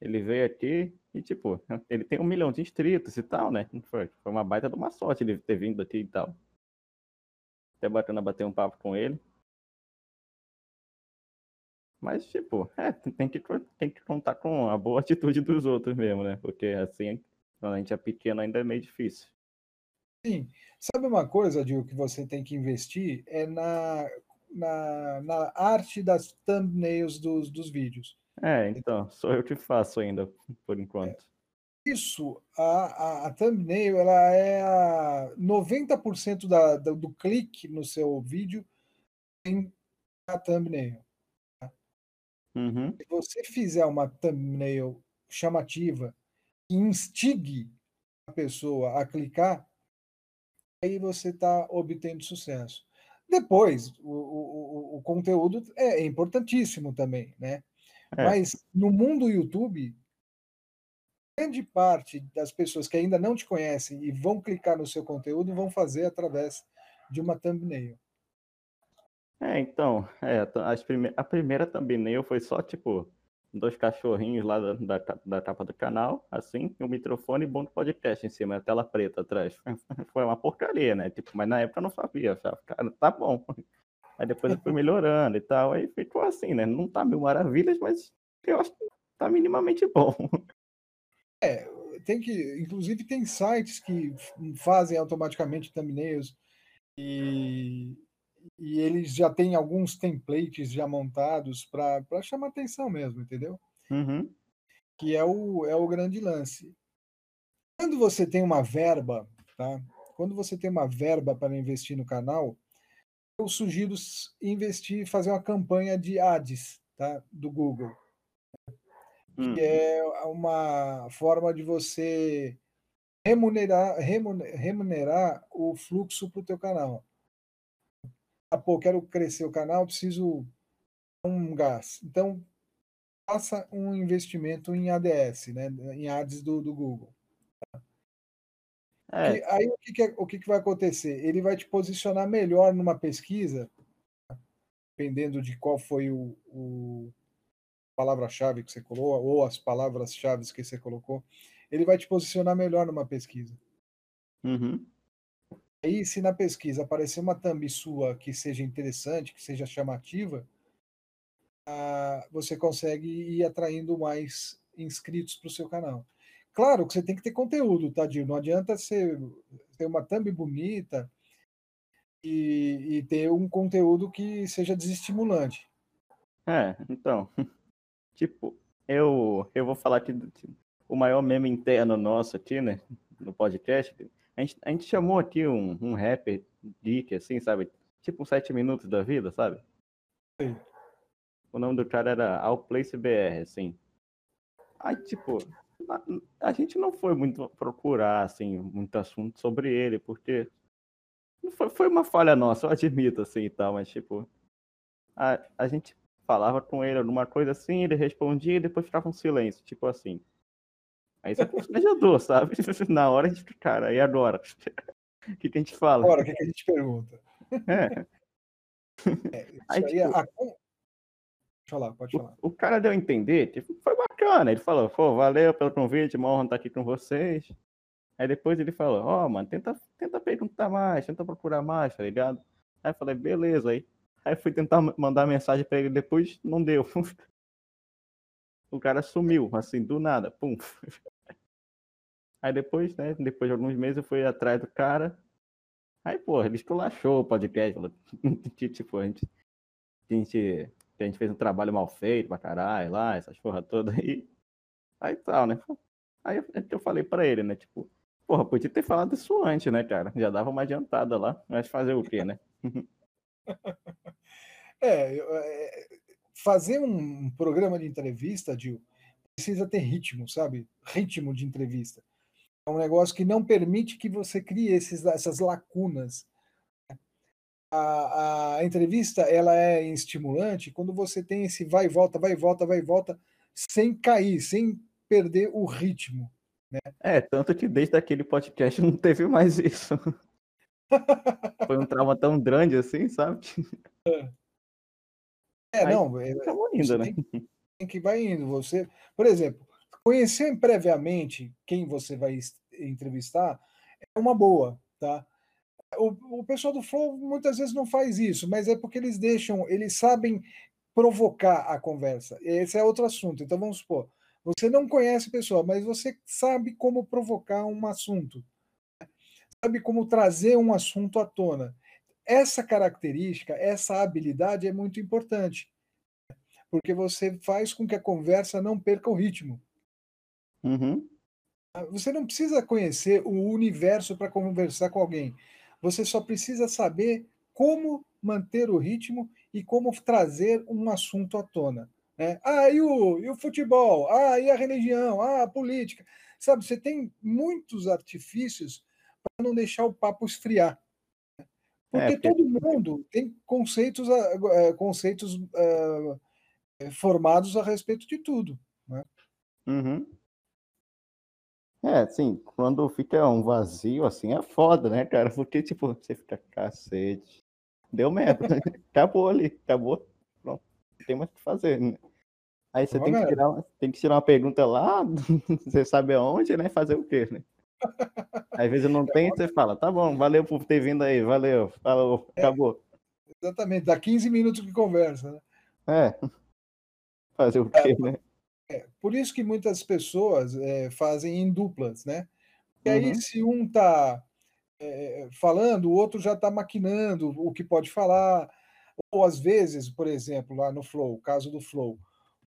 Ele veio aqui e, tipo, ele tem um milhão de inscritos e tal, né? Foi, foi uma baita de uma sorte ele ter vindo aqui e tal. Até bacana bater um papo com ele. Mas, tipo, é, tem que, tem que contar com a boa atitude dos outros mesmo, né? Porque, assim, quando a gente é pequeno ainda é meio difícil. Sim. Sabe uma coisa, Dil, que você tem que investir? É na, na, na arte das thumbnails dos, dos vídeos. É, então, sou eu que faço ainda, por enquanto. Isso, a, a, a thumbnail, ela é a 90% da, da, do clique no seu vídeo em a thumbnail. Tá? Uhum. Se você fizer uma thumbnail chamativa que instigue a pessoa a clicar, aí você está obtendo sucesso. Depois, o, o, o conteúdo é importantíssimo também, né? É. Mas no mundo YouTube, grande parte das pessoas que ainda não te conhecem e vão clicar no seu conteúdo vão fazer através de uma thumbnail. É, então, é, a primeira thumbnail foi só, tipo, dois cachorrinhos lá da, da, da do canal, assim, e um microfone e bom do podcast em cima, a tela preta atrás. Foi uma porcaria, né? Tipo, mas na época eu não sabia, achava, cara, tá bom. Aí depois eu fui melhorando e tal, aí ficou assim, né? Não tá mil maravilhas, mas eu acho que tá minimamente bom. É, tem que, inclusive tem sites que fazem automaticamente thumbnails e, e eles já têm alguns templates já montados para chamar atenção mesmo, entendeu? Uhum. Que é o, é o grande lance. Quando você tem uma verba, tá? Quando você tem uma verba para investir no canal, eu sugiro investir, fazer uma campanha de ads, tá? Do Google Hum. que é uma forma de você remunerar, remunerar o fluxo para o teu canal. Ah, pô, quero crescer o canal, preciso um gás. Então, faça um investimento em ADS, né, em ads do, do Google. É. E aí o, que, que, é, o que, que vai acontecer? Ele vai te posicionar melhor numa pesquisa, dependendo de qual foi o, o palavra-chave que você colocou, ou as palavras-chave que você colocou, ele vai te posicionar melhor numa pesquisa. Uhum. Aí, se na pesquisa aparecer uma thumb sua que seja interessante, que seja chamativa, ah, você consegue ir atraindo mais inscritos para o seu canal. Claro que você tem que ter conteúdo, Tadir. Não adianta você ter uma thumb bonita e, e ter um conteúdo que seja desestimulante. É, então. Tipo, eu, eu vou falar aqui do o maior meme interno nosso aqui, né? No podcast. A gente, a gente chamou aqui um, um rapper geek, assim, sabe? Tipo uns sete minutos da vida, sabe? Sim. O nome do cara era Outplace BR, assim. Aí, tipo, a, a, gente não foi muito procurar, assim, muito assunto sobre ele, porque foi, foi uma falha nossa, eu admito, assim, e tal, mas, tipo, a, a gente falava com ele alguma coisa assim, ele respondia e depois ficava um silêncio, tipo assim. Aí isso é ajudou, sabe? Na hora a gente, cara, e agora? O que, que a gente fala? Agora, o que, que a gente pergunta? É. é aí, aí tipo, a... Pode falar, pode falar. O, o, cara deu a entender, tipo, foi bacana. Ele falou, pô, valeu pelo convite, uma honra estar aqui com vocês. Aí depois ele falou, ó, oh, mano, tenta, tenta perguntar mais, tenta procurar mais, tá ligado? Aí eu falei, beleza, aí Aí fui tentar mandar mensagem para ele depois, não deu. O cara sumiu, assim, do nada. Pum. Aí depois, né? Depois de alguns meses eu fui atrás do cara. Aí, pô, ele esculachou o podcast. tipo, a gente, a gente. A gente fez um trabalho mal feito pra caralho lá, essas porra toda aí. Aí tal, né? Aí eu falei pra ele, né? Tipo, porra, podia ter falado isso antes, né, cara? Já dava uma adiantada lá. Mas fazer o quê, né? É, é, fazer um programa de entrevista, Gil, precisa ter ritmo, sabe? Ritmo de entrevista. É um negócio que não permite que você crie esses, essas lacunas. A, a entrevista ela é estimulante quando você tem esse vai e volta, vai e volta, vai e volta, sem cair, sem perder o ritmo. Né? É, tanto que desde aquele podcast não teve mais isso. Foi um trauma tão grande assim, sabe? É. É, Aí, não, é, indo, né? Tem, tem, que vai indo. Você, por exemplo, conhecer previamente quem você vai entrevistar é uma boa, tá? O, o pessoal do Flow muitas vezes não faz isso, mas é porque eles deixam, eles sabem provocar a conversa. Esse é outro assunto. Então vamos supor, você não conhece a pessoa, mas você sabe como provocar um assunto, sabe como trazer um assunto à tona. Essa característica, essa habilidade é muito importante, porque você faz com que a conversa não perca o ritmo. Uhum. Você não precisa conhecer o universo para conversar com alguém. Você só precisa saber como manter o ritmo e como trazer um assunto à tona. Né? Ah, e o, e o futebol? Ah, e a religião? Ah, a política? Sabe, você tem muitos artifícios para não deixar o papo esfriar. Porque, é, porque... todo mundo tem conceitos, uh, conceitos uh, formados a respeito de tudo. Né? Uhum. É, sim, quando fica um vazio assim é foda, né, cara? Porque, tipo, você fica cacete. Deu merda. acabou ali, acabou. Pronto, não tem mais o que fazer, né? Aí você tem que, tirar, tem que tirar uma pergunta lá, você sabe aonde, né? Fazer o quê, né? Às vezes não tem, você fala, tá bom, valeu por ter vindo aí, valeu, falou, é, acabou. Exatamente, dá 15 minutos de conversa, né? É. Fazer o quê, é, né? É, por isso que muitas pessoas é, fazem em duplas, né? E aí, uhum. se um tá é, falando, o outro já está maquinando o que pode falar. Ou às vezes, por exemplo, lá no Flow, o caso do Flow,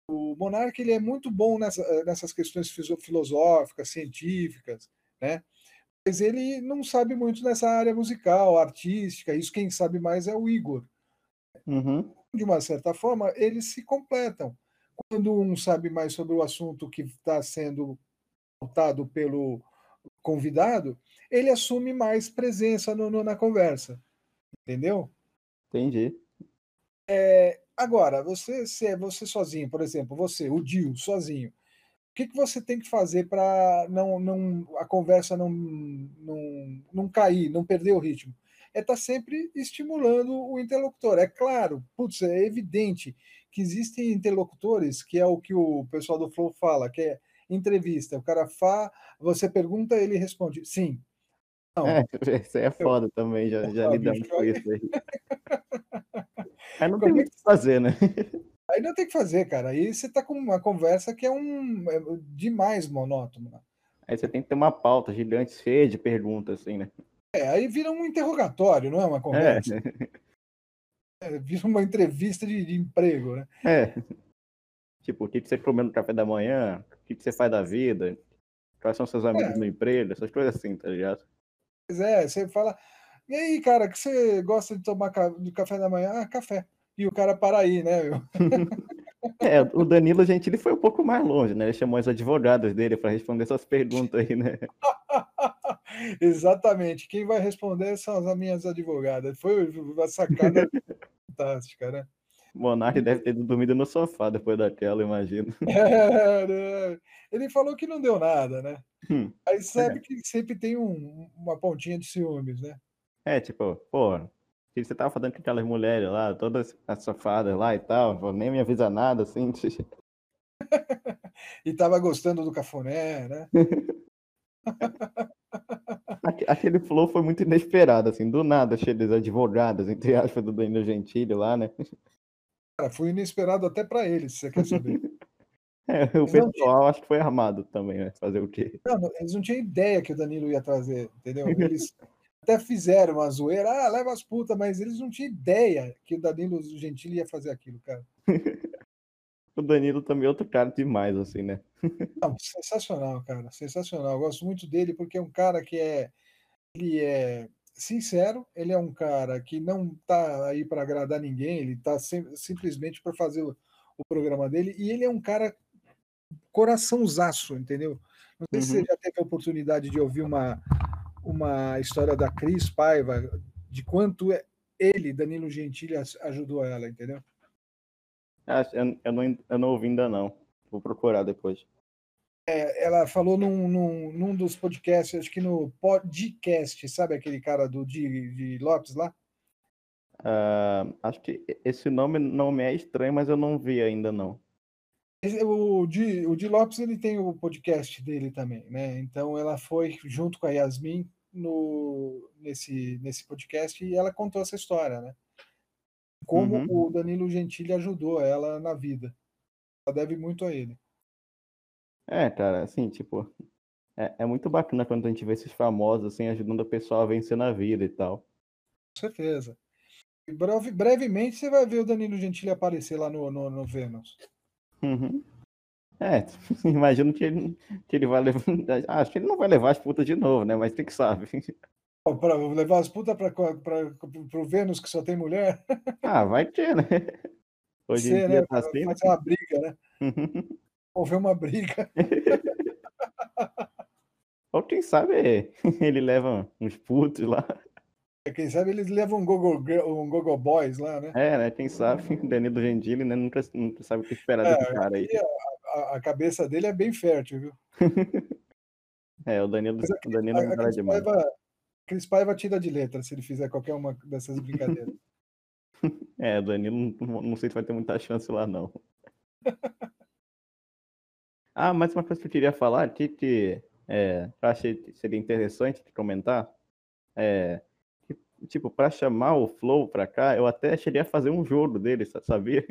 o Monark ele é muito bom nessa, nessas questões filosóficas, científicas, né? Mas ele não sabe muito nessa área musical, artística. Isso quem sabe mais é o Igor. Uhum. De uma certa forma, eles se completam. Quando um sabe mais sobre o assunto que está sendo pautado pelo convidado, ele assume mais presença no, no, na conversa. Entendeu? Entendi. É, agora, você, se é você sozinho, por exemplo, você, o Dil, sozinho, o que, que você tem que fazer para não, não, a conversa não, não, não cair, não perder o ritmo? É estar tá sempre estimulando o interlocutor. É claro, putz, é evidente que existem interlocutores, que é o que o pessoal do Flow fala, que é entrevista. O cara fala, você pergunta, ele responde sim. Não. É, isso aí é foda eu, também, já, já lidamos com isso aí. aí não tem muito o que fazer, né? Aí não tem que fazer, cara. Aí você tá com uma conversa que é um é demais monótono. Né? Aí você tem que ter uma pauta gigante, cheia de perguntas, assim, né? É, aí vira um interrogatório, não é uma conversa. É. É, vira uma entrevista de, de, emprego, né? É. Tipo, o que você comeu no café da manhã? O que você faz da vida? Quais são seus amigos é. no emprego? Essas coisas assim, tá ligado? Pois é, você fala, e aí, cara, que você gosta de tomar de café da manhã? Ah, café. E o cara para aí, né, meu? É, o Danilo Gentili foi um pouco mais longe, né? Ele chamou os advogados dele para responder essas perguntas aí, né? Exatamente. Quem vai responder são as minhas advogadas. Foi uma sacada fantástica, né? Monark deve ter dormido no sofá depois daquela, imagino. É, né? Ele falou que não deu nada, né? Hum, Aí sabe é. que sempre tem um, uma pontinha de ciúmes, né? É, tipo, pô, que você tava falando com aquelas mulheres lá, todas as sofadas lá e tal, nem me avisa nada, assim. e tava gostando do cafuné, né? Aquele flow foi muito inesperado, assim, do nada, cheio de advogadas, entre aspas, do Danilo Gentili lá, né? Cara, foi inesperado até para eles, se você quer saber. É, o eles pessoal acho que foi armado também, né? Fazer o quê? Não, eles não tinham ideia que o Danilo ia trazer, entendeu? Eles até fizeram uma zoeira, ah, leva as putas, mas eles não tinham ideia que o Danilo Gentili ia fazer aquilo, cara. o Danilo também é outro cara demais, assim, né? Não, sensacional, cara, sensacional. Eu gosto muito dele porque é um cara que é. Ele é sincero, ele é um cara que não tá aí para agradar ninguém, ele tá sim, simplesmente para fazer o, o, programa dele, e ele é um cara coraçãozaço, entendeu? Não sei uhum. se você uhum. já teve a oportunidade de ouvir uma, uma história da Cris Paiva, de quanto é, ele, Danilo Gentili, ajudou ela, entendeu? Ah, eu, eu, não, eu não ouvi ainda não. Vou procurar depois. É, ela falou num, num, num, dos podcasts, acho que no podcast, sabe aquele cara do de, de Lopes lá? Uh, acho que esse nome não me é estranho, mas eu não vi ainda não. O Di, o Di Lopes ele tem o podcast dele também, né? Então ela foi junto com a Yasmin no, nesse, nesse podcast e ela contou essa história, né? Como uhum. o Danilo Gentili ajudou ela na vida. Ela deve muito a ele. É, cara, assim, tipo, é, é muito bacana quando a gente vê esses famosos, assim, ajudando a pessoa a vencer na vida e tal. Com certeza. Breve, brevemente você vai ver o Danilo Gentili aparecer lá no, no, no Vênus. Uhum. É, imagino que ele, que ele vai levar. Acho que ele não vai levar as putas de novo, né? Mas tem que saber. Para levar as putas para o Vênus que só tem mulher? Ah, vai ter, né? Hoje Ser, em dia né? tá assim. Né? uma briga, né? Uhum houver uma briga. Ou quem sabe ele leva uns putos lá. É, quem sabe eles levam um Gogo, um Gogo Boys lá, né? É, né? Quem sabe, Danilo Gentili, né? Nunca, nunca sabe o que esperar é, desse cara aí. A, a, cabeça dele é bem fértil, viu? é, o Danilo, o Danilo a, a, a demais. Paiva, Cris Paiva tira de letra se ele fizer qualquer uma dessas brincadeiras. é, o Danilo não, não sei se vai ter muita chance lá, não. Ah, mais uma coisa que eu queria falar, que é, eu achei que seria interessante de comentar, é, tipo, para chamar o Flow para cá, eu até cheguei a fazer um jogo dele, sabia?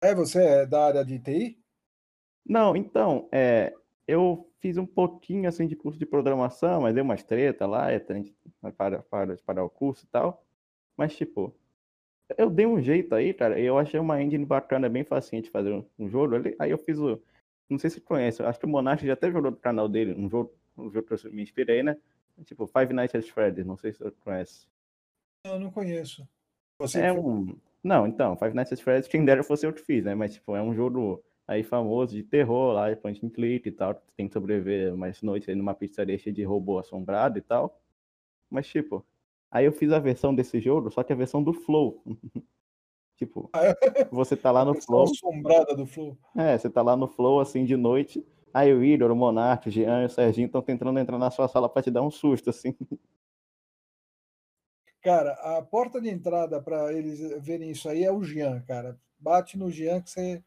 É, você é da área de TI? Não, então, é, eu fiz um pouquinho assim de curso de programação, mas deu umas treta lá, para, para, para o curso e tal. Mas, tipo, eu dei um jeito aí, cara, eu achei uma engine bacana, bem facinho de fazer um, jogo. Aí eu fiz o. Não sei se conhece, acho que o Monarch já até jogou no canal dele, um jogo, um jogo que eu me inspirei, né? Tipo, Five Nights at Freddy's, não sei se você conhece. Eu não conheço. Você é um. Não, então, Five Nights at Freddy's, quem dera fosse eu que fiz, né? Mas, tipo, é um jogo aí famoso de terror lá, de point and click e tal, tem que sobreviver mais noites aí numa pizzaria cheia de robô assombrado e tal. Mas, tipo, aí eu fiz a versão desse jogo, só que a versão do Flow. tipo, ah, é? você tá lá no Flow. assombrada do Flow. É, você tá lá no Flow, assim, de noite, aí o Igor, o Monark, o Jean e o Serginho estão tentando entrar na sua sala para te dar um susto, assim. Cara, a porta de entrada para eles verem isso aí é o Jean, cara. Bate no Jean que você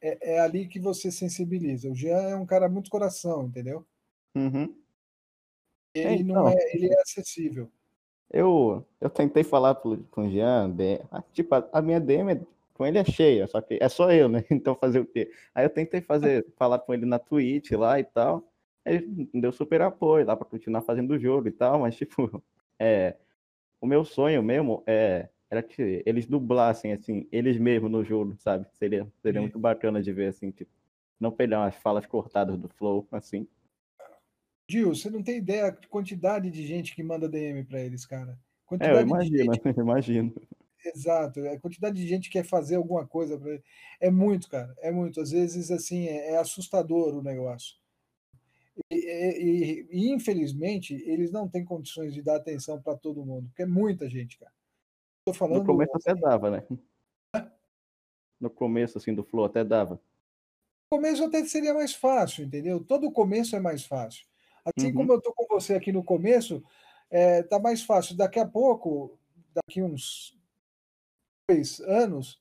é, é, ali que você sensibiliza. O Jean é um cara muito coração, entendeu? Uhum. Ele então, não é, ele é acessível. Eu, eu tentei falar com o Jean, tipo, a, minha DM com ele é cheia, só que é só eu, né? Então fazer o quê? Aí eu tentei fazer, falar com ele na Twitch lá e tal. Ele deu super apoio lá para continuar fazendo o jogo e tal, mas tipo, é, o meu sonho mesmo é era que eles dublassem, assim, eles mesmos no jogo, sabe? Seria, seria muito bacana de ver, assim, tipo, não pegar umas falas cortadas do Flow, assim. Gil, você não tem ideia da quantidade de gente que manda DM para eles, cara. Quantidade é, eu imagino, gente... imagino. Exato, a quantidade de gente que quer fazer alguma coisa é muito, cara, é muito. Às vezes, assim, é, é assustador o negócio. E, e, e, infelizmente, eles não têm condições de dar atenção para todo mundo, porque é muita gente, cara. Tô falando, no começo até dava, né? No começo, assim, do Flow até dava. No começo até seria mais fácil, entendeu? Todo começo é mais fácil. Assim uhum. como eu tô com você aqui no começo, é, tá mais fácil. Daqui a pouco, daqui uns anos,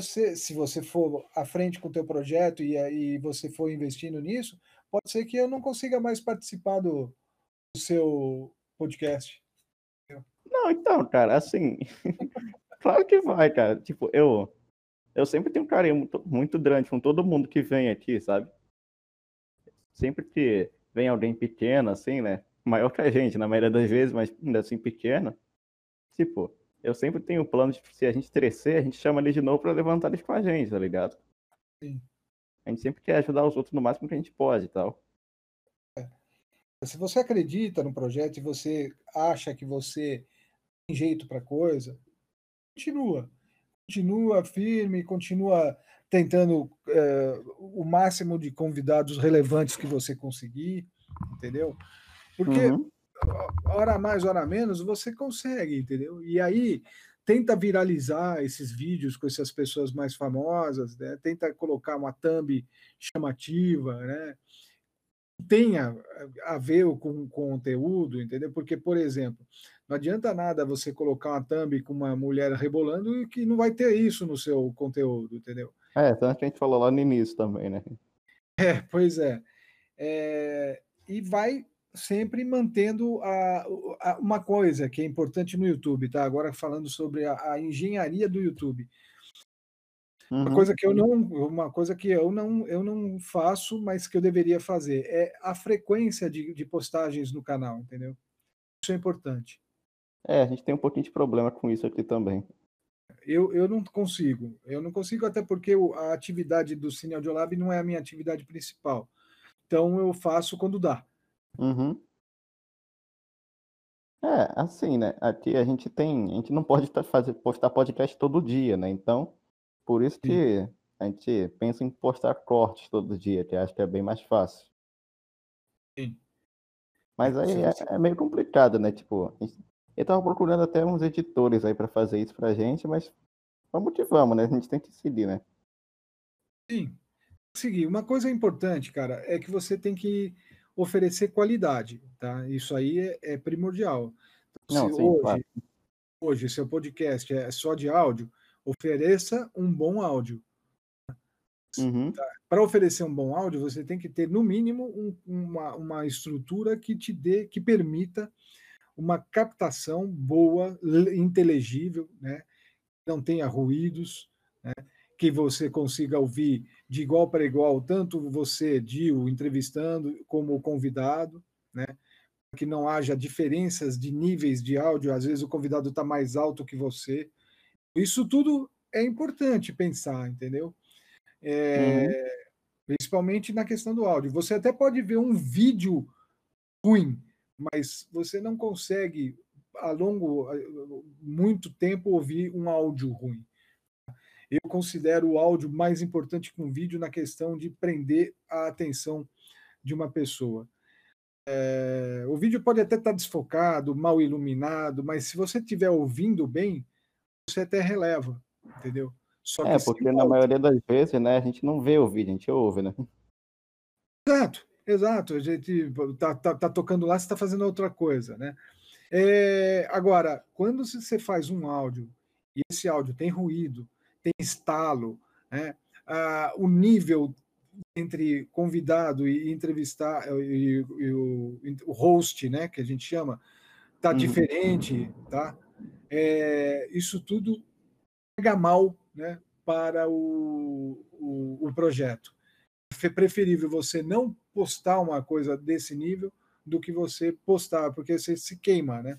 você, se você for à frente com o teu projeto e, e você for investindo nisso, pode ser que eu não consiga mais participar do, do seu podcast. Não, então, cara, assim, claro que vai, cara. Tipo, eu, eu sempre tenho um carinho muito, muito grande com todo mundo que vem aqui, sabe? Sempre que vem alguém pequeno, assim, né? Maior que a gente, na maioria das vezes, mas ainda assim pequeno. Tipo, eu sempre tenho o plano de se a gente crescer, a gente chama eles de novo para levantar eles com a gente, tá ligado? Sim. A gente sempre quer ajudar os outros no máximo que a gente pode e tal. É. Se você acredita no projeto e você acha que você jeito para coisa, continua. Continua firme, continua tentando é, o máximo de convidados relevantes que você conseguir, entendeu? Porque uhum. Hora mais, hora menos, você consegue, entendeu? E aí tenta viralizar esses vídeos com essas pessoas mais famosas, né? tenta colocar uma thumb chamativa, né? tenha a ver com, com conteúdo, entendeu? Porque, por exemplo, não adianta nada você colocar uma thumb com uma mulher rebolando e que não vai ter isso no seu conteúdo, entendeu? É, tanto que a gente falou lá no início também, né? É, pois é. é e vai sempre mantendo a, a, uma coisa que é importante no YouTube, tá? Agora falando sobre a, a engenharia do YouTube. Uhum. Uma coisa que eu não, uma coisa que eu não, eu não faço, mas que eu deveria fazer é a frequência de, de postagens no canal, entendeu? Isso é importante. É, a gente tem um pouquinho de problema com isso aqui também. Eu, eu não consigo. Eu não consigo, até porque a atividade do Cine Audiolab não é a minha atividade principal. Então eu faço quando dá. Uhum. É, assim, né? Aqui a gente tem. A gente não pode fazer, postar podcast todo dia, né? Então, por isso que Sim. a gente pensa em postar cortes todo dia, que acho que é bem mais fácil. Sim. Mas aí é, é, meio complicado, né? Tipo, eu tava procurando até uns editores aí para fazer isso pra gente, mas vamos que vamos, né? A gente tem que seguir, né? Sim. Seguir. Uma coisa importante, cara, é que você tem que oferecer qualidade, tá? Isso aí é, é primordial. Não, Se sim, hoje, claro. hoje seu podcast é só de áudio, ofereça um bom áudio. Uhum. Tá? Para oferecer um bom áudio, você tem que ter, no mínimo, um, uma, uma estrutura que te dê, que permita uma captação boa, inteligível, né? não tenha ruídos, né? que você consiga ouvir de igual para igual, tanto você, Dio, entrevistando, como o convidado, né? que não haja diferenças de níveis de áudio, às vezes o convidado está mais alto que você. Isso tudo é importante pensar, entendeu? É, uhum. Principalmente na questão do áudio. Você até pode ver um vídeo ruim, mas você não consegue, a longo, muito tempo, ouvir um áudio ruim. Eu considero o áudio mais importante que um vídeo na questão de prender a atenção de uma pessoa. É, o vídeo pode até estar desfocado, mal iluminado, mas se você estiver ouvindo bem, você até releva, entendeu? Só é, porque na maioria das vezes, né, a gente não vê o vídeo, a gente ouve, né? Exato, exato. A gente tá, tá, tá tocando lá, você está fazendo outra coisa, né? É, agora, quando você faz um áudio e esse áudio tem ruído, tem estalo, né? Ah, o nível entre convidado e entrevistar e, e o, o, host, né, que a gente chama, tá uhum. diferente, tá? É, isso tudo pega mal né, para o, o, o projeto. É preferível você não postar uma coisa desse nível do que você postar, porque você se queima, né?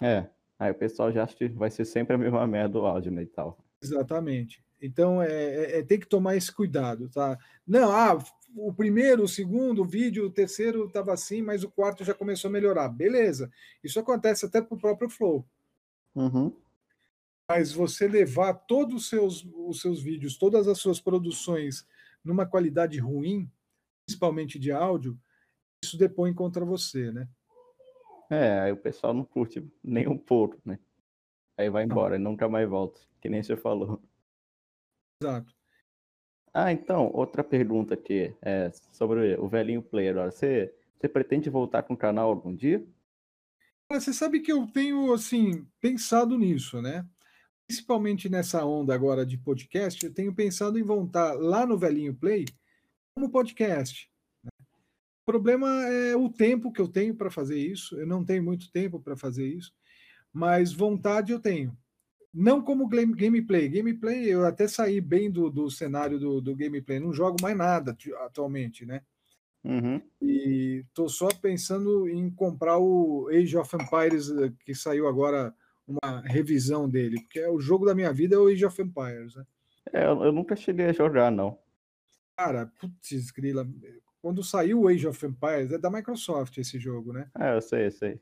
É, aí o pessoal já acha que vai ser sempre a mesma merda do áudio, né, e tal. Exatamente. Então, é, é, é, tem que tomar esse cuidado, tá? Não, ah, o primeiro, o segundo vídeo, o terceiro estava assim, mas o quarto já começou a melhorar. Beleza. Isso acontece até para o próprio Flow. Uhum. Mas você levar todos os seus, os seus vídeos, todas as suas produções numa qualidade ruim, principalmente de áudio, isso depõe contra você, né? É, aí o pessoal não curte nem um pouco, né? Aí vai embora, não. nunca mais volta, que nem você falou. Exato. Ah, então, outra pergunta aqui é sobre o velhinho player. Você, você pretende voltar com o canal algum dia? Você sabe que eu tenho, assim, pensado nisso, né? principalmente nessa onda agora de podcast, eu tenho pensado em voltar lá no Velhinho Play como podcast. Né? O problema é o tempo que eu tenho para fazer isso. Eu não tenho muito tempo para fazer isso, mas vontade eu tenho. Não como gameplay. Gameplay, eu até saí bem do, do cenário do, do gameplay. Não jogo mais nada atualmente, né? Uhum. E tô só pensando em comprar o Age of Empires eh, que saiu agora uma revisão dele, porque é o jogo da minha vida é o Age of Empires, né? É, eu nunca cheguei a jogar, não. Cara, putz, grila. Quando saiu o Age of Empires, é da Microsoft esse jogo, né? É, eu sei, eu sei.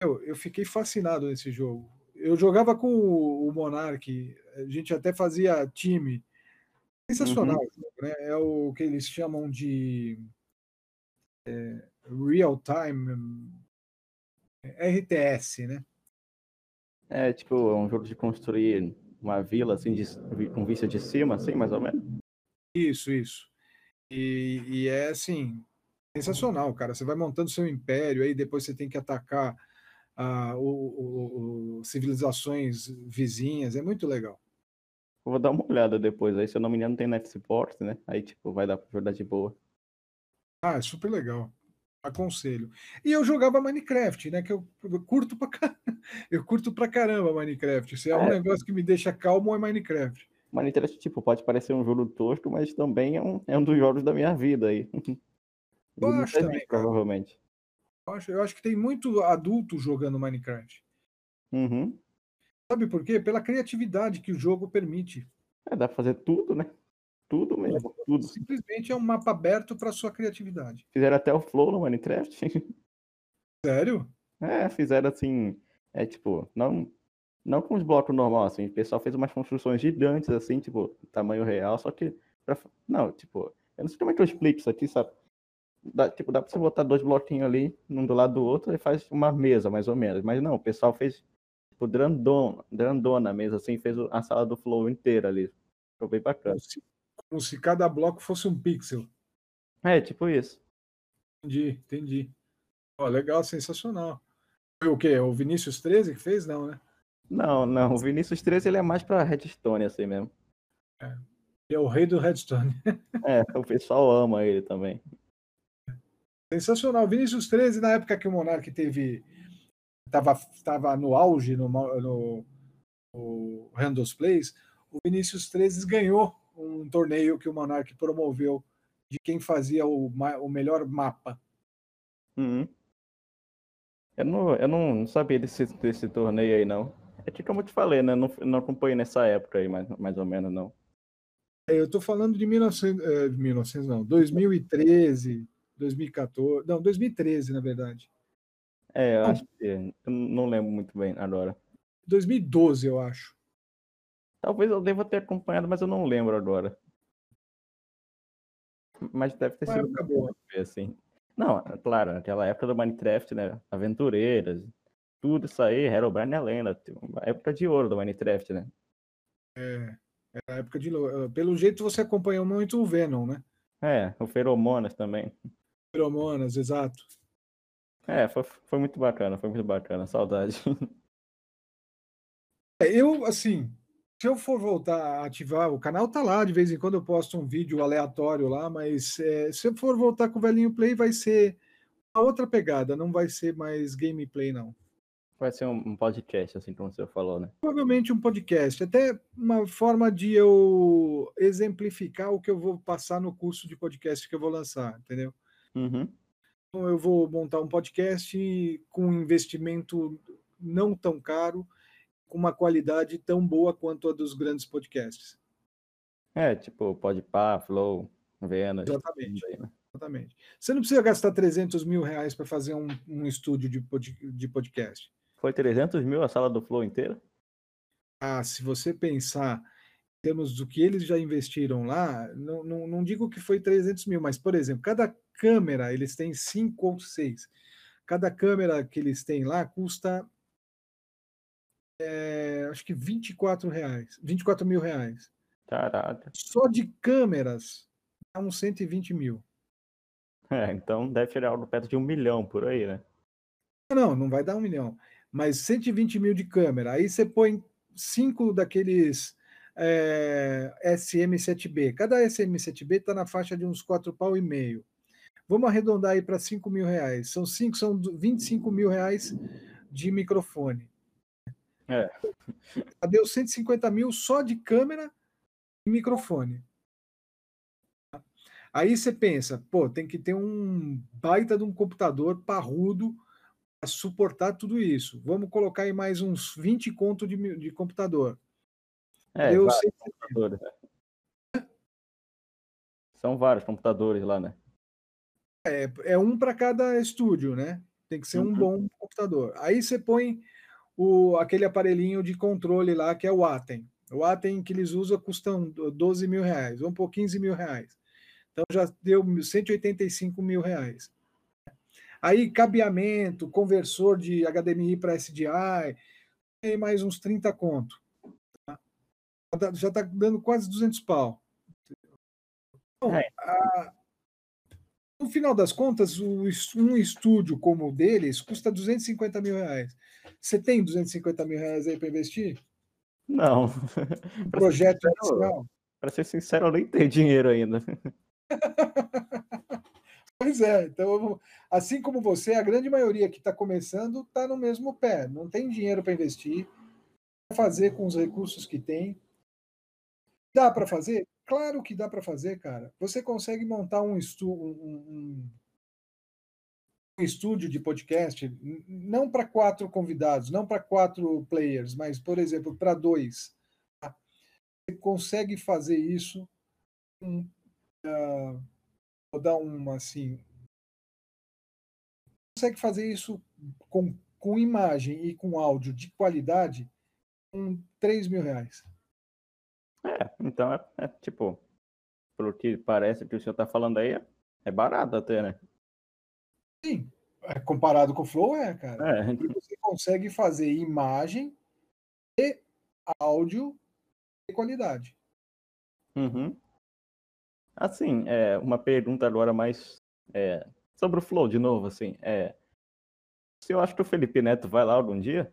Eu, eu fiquei fascinado nesse jogo. Eu jogava com o, o Monark, a gente até fazia time. Sensacional uhum. o jogo, né? É o que eles chamam de é, Real Time RTS, né? É, tipo, é um jogo de construir uma vila, assim, de, com vista de cima, assim, mais ou menos. Isso, isso. E, e, é, assim, sensacional, cara. Você vai montando seu império, aí depois você tem que atacar uh, o, o, o, civilizações vizinhas. É muito legal. Vou dar uma olhada depois. Aí, se eu não me engano, tem net support, né? Aí, tipo, vai dar pra jogar de boa. Ah, é super legal aconselho. E eu jogava Minecraft, né? Que eu, eu curto pra car... eu curto pra caramba Minecraft. Se é, é um negócio que me deixa calmo, é Minecraft. Minecraft, tipo, pode parecer um jogo tosco, mas também é um, é um dos jogos da minha vida aí. Acho também, provavelmente. Eu acho, eu acho que tem muito adulto jogando Minecraft. Uhum. Sabe por quê? Pela criatividade que o jogo permite. É, dá pra fazer tudo, né? Tudo mesmo, tudo. Simplesmente é um mapa aberto para sua criatividade. Fizeram até o flow no Minecraft. Sério? É, fizeram assim, é tipo, não não com os blocos normais, assim, o pessoal fez umas construções gigantes, assim, tipo, tamanho real, só que, pra, não, tipo, eu não sei como é que eu explico isso aqui, sabe? Dá, tipo, dá pra você botar dois bloquinhos ali, um do lado do outro, e faz uma mesa, mais ou menos, mas não, o pessoal fez, tipo, grandona, grandona mesa, assim, fez a sala do Flow inteira ali, ficou bem bacana como se cada bloco fosse um pixel. É, tipo isso. Entendi, entendi. Ó, legal, sensacional. Foi o quê? O Vinícius 13 que fez? Não, né? Não, não. O Vinícius 13 ele é mais pra Redstone, assim mesmo. É. Ele é o rei do Redstone. é, o pessoal ama ele também. Sensacional. Vinícius 13, na época que o Monark teve. Estava tava no auge no, no, no Randos Plays, o Vinícius 13 ganhou um torneio que o Monark promoveu de quem fazia o, o melhor mapa. Uhum. Eu, não, eu não sabia desse, desse torneio aí, não. É que como eu te falei, né? Não, não acompanhei nessa época aí, mais, mais ou menos, não. É, eu tô falando de 1900, é, 1900 não, 2013, 2014, não, 2013, na verdade. É, eu não. acho que, eu não lembro muito bem agora. 2012, eu acho. Talvez eu deva ter acompanhado, mas eu não lembro agora. Mas deve ter Uma sido boa. assim. Não, claro, naquela época do Minecraft, né? Aventureiras, tudo isso aí, Herobrine é lenda. Tipo, uma época de ouro do Minecraft, né? É, é a época de. Pelo jeito você acompanhou muito o Venom, né? É, o Feromonas também. Feromonas, exato. É, foi, foi muito bacana, foi muito bacana, saudade. É, eu, assim, se eu for voltar a ativar, o canal tá lá, de vez em quando eu posto um vídeo aleatório lá, mas é, se eu for voltar com o velhinho play, vai ser uma outra pegada, não vai ser mais gameplay, não. Vai ser um podcast, assim como você falou, né? Provavelmente um podcast, até uma forma de eu exemplificar o que eu vou passar no curso de podcast que eu vou lançar, entendeu? Uhum. Então eu vou montar um podcast com um investimento não tão caro, com uma qualidade tão boa quanto a dos grandes podcasts. É, tipo, Podpah, Flow, Vênus. Exatamente. Aí, né? Exatamente. Você não precisa gastar 300 mil reais para fazer um, um estúdio de, pod, de podcast. Foi 300 mil a sala do Flow inteira? Ah, se você pensar em termos do que eles já investiram lá, não, não, não digo que foi 300 mil, mas, por exemplo, cada câmera, eles têm cinco ou seis. Cada câmera que eles têm lá custa é, acho que 24 reais, 24 mil reais. Caraca. Só de câmeras dá uns 120 mil. É, então deve tirar algo perto de um milhão por aí, né? Não, não vai dar um milhão. Mas 120 mil de câmera. Aí você põe cinco daqueles é, SM7B. Cada SM7B está na faixa de uns quatro pau e meio. Vamos arredondar aí para 5 mil reais. São cinco, são 25 mil reais de microfone. É. Deu 150 mil só de câmera e microfone. Aí você pensa, pô, tem que ter um baita de um computador parrudo para suportar tudo isso. Vamos colocar aí mais uns 20 conto de, de computador. É, Deu vários computadores. Né? São vários computadores lá, né? É, é um para cada estúdio, né? Tem que ser uhum. um bom computador. Aí você põe o, aquele aparelhinho de controle lá, que é o Atem. O Atem que eles usam custa 12 mil reais, um por 15 mil reais. Então já deu 185 mil reais. Aí cabeamento, conversor de HDMI para SDI, tem mais uns 30 conto. Tá? Já está dando quase 200 pau. Então, é. a, no final das contas, um estúdio como o deles custa 250 mil reais. Você tem 250 mil reais aí para investir? Não. Um projeto inicial? Para ser sincero, eu nem tenho dinheiro ainda. pois é, então, assim como você, a grande maioria que está começando está no mesmo pé. Não tem dinheiro para investir, fazer com os recursos que tem. Dá para fazer? Claro que dá para fazer, cara. Você consegue montar um, estu um, um, estúdio de podcast, não para quatro convidados, não para quatro players, mas, por exemplo, para dois. Tá? Você consegue fazer isso. Um, uh, vou dar uma assim. Consegue fazer isso com, com imagem e com áudio de qualidade com 3 mil reais. É, então é, é, tipo, pelo que parece que o senhor tá falando aí, é barato até, né? Sim, é, comparado com o Flow, é, cara. É. E você consegue fazer imagem e áudio de qualidade. Uhum. Assim, é, uma pergunta agora mais é, sobre o Flow, de novo, assim, é, se eu acho que o Felipe Neto vai lá algum dia?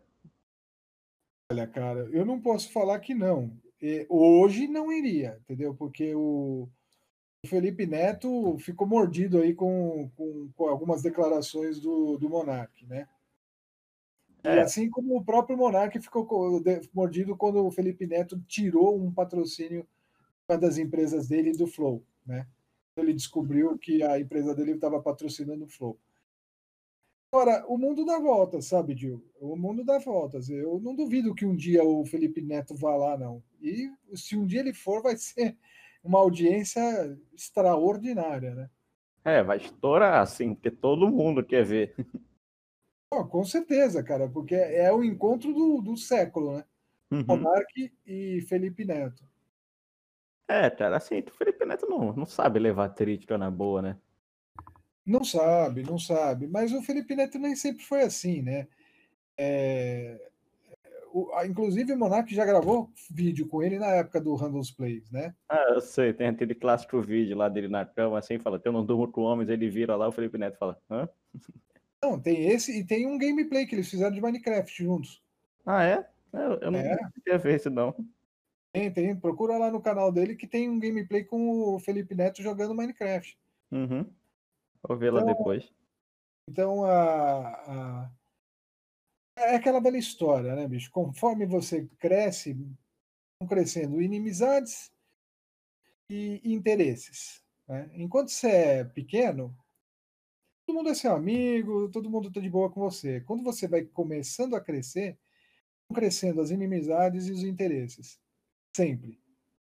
Olha, cara, eu não posso falar que não hoje não iria, entendeu? Porque o, Felipe Neto ficou mordido aí com, com, com algumas declarações do, do Monark, né? É. E assim como o próprio Monark ficou mordido quando o Felipe Neto tirou um patrocínio das empresas dele do Flow, né? Ele descobriu que a empresa dele estava patrocinando o Flow. Agora, o mundo dá voltas, sabe, Gil? O mundo dá voltas. Eu não duvido que um dia o Felipe Neto vá lá, não. E se um dia ele for, vai ser uma audiência extraordinária, né? É, vai estourar, assim, porque todo mundo quer ver. Oh, com certeza, cara, porque é o encontro do, do século, né? Uhum. Monark e Felipe Neto. É, cara, assim, o Felipe Neto não, não sabe levar crítica na boa, né? Não sabe, não sabe. Mas o Felipe Neto nem sempre foi assim, né? É, o, inclusive o Monark já gravou vídeo com ele na época do Randall's Plays, né? Ah, eu sei, tem aquele clássico vídeo lá dele na cama, assim, fala, eu não durmo com homens, ele vira lá, o Felipe Neto fala, hã? Não, tem esse e tem um gameplay que eles fizeram de Minecraft juntos. Ah, é? Eu, eu não é. queria ver esse não. Tem, tem. Procura lá no canal dele que tem um gameplay com o Felipe Neto jogando Minecraft. Uhum. Vou ver então, lá depois. Então, a, a, é aquela bela história, né, bicho? Conforme você cresce, vão crescendo inimizades e interesses. Né? Enquanto você é pequeno, todo mundo é seu amigo, todo mundo está de boa com você. Quando você vai começando a crescer, vão crescendo as inimizades e os interesses. Sempre.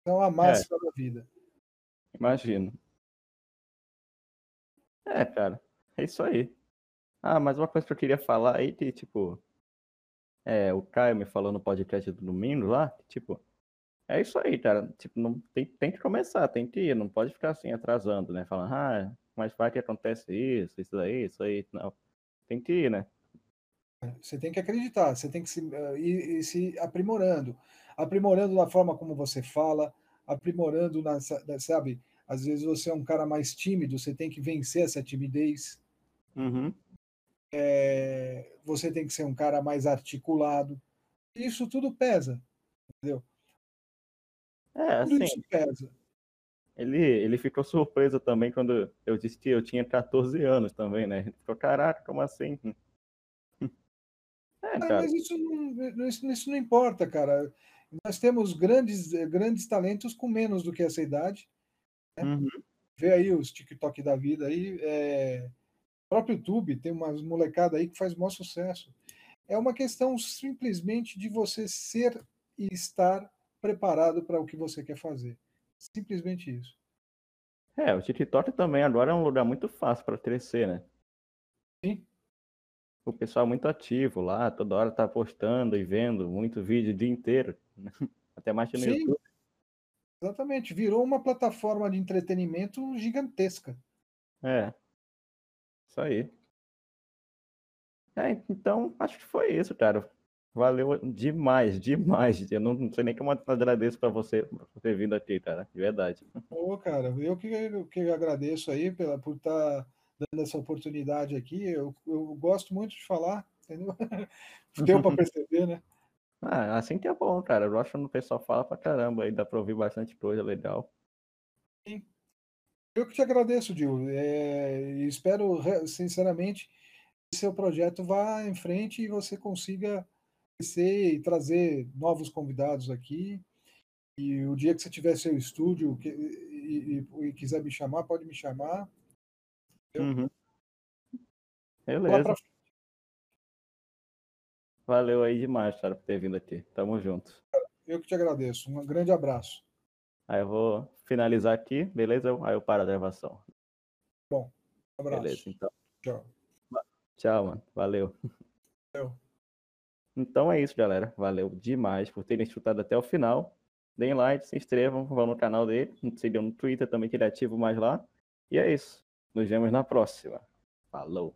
Então, a máxima é. da vida. Imagino. É, cara. É isso aí. Ah, mas uma coisa que eu queria falar aí que, tipo, é, o Caio me falou no podcast do domingo lá, tipo, é isso aí, cara. Tipo, não, tem, tem que começar, tem que ir, não pode ficar assim atrasando, né? Falando, ah, mas vai que acontece isso, isso aí, isso aí. Não. Tem que ir, né? Você tem que acreditar, você tem que se, uh, ir, ir, se aprimorando. Aprimorando na forma como você fala, aprimorando na, sabe? Às vezes você é um cara mais tímido, você tem que vencer essa timidez. Uhum é, você tem que ser um cara mais articulado. Isso tudo pesa, entendeu? É, tudo assim, isso pesa. Ele, ele ficou surpreso também quando eu disse que eu tinha 14 anos também, né? Ele ficou, caraca, como assim? É, ah, mas isso não, isso, isso não importa, cara. Nós temos grandes, grandes talentos com menos do que essa idade. Né? Uhum. Vê aí os TikTok da vida aí. É próprio YouTube tem umas molecada aí que faz maior sucesso. É uma questão simplesmente de você ser e estar preparado para o que você quer fazer. Simplesmente isso. É, o TikTok também agora é um lugar muito fácil para crescer, né? Sim. O pessoal é muito ativo lá, toda hora tá postando e vendo muito vídeo o dia inteiro. Até mais no Sim. YouTube. Exatamente, virou uma plataforma de entretenimento gigantesca. É. Isso aí. É, então, acho que foi isso, cara. Valeu demais, demais. Eu não, sei nem como agradeço para você por ter vindo aqui, cara. De verdade. Ô, cara, eu que, eu que agradeço aí pela, por estar tá dando essa oportunidade aqui. Eu, eu gosto muito de falar, entendeu? Deu para perceber, né? Ah, assim que é bom, cara. Eu gosto quando o pessoal fala pra caramba aí, dá pra ouvir bastante coisa legal. Sim. Eu que te agradeço, Dil. É, espero, sinceramente, que seu projeto vá em frente e você consiga crescer e trazer novos convidados aqui. E o dia que você tiver seu estúdio que, e, e, e, quiser me chamar, pode me chamar. Uhum. Beleza. Valeu aí demais, cara, por ter vindo aqui. Tamo junto. Eu que te agradeço. Um grande abraço. Aí eu vou finalizar aqui, beleza? Aí eu paro a gravação. Bom, um abraço. Beleza, então. Tchau. Tchau, mano. Valeu. Valeu. Então é isso, galera. Valeu demais por terem escutado até o final. Deem like, se inscrevam, vão no canal dele, sigam no Twitter também, que ele é ativo mais lá. E é isso. Nos vemos na próxima. Falou.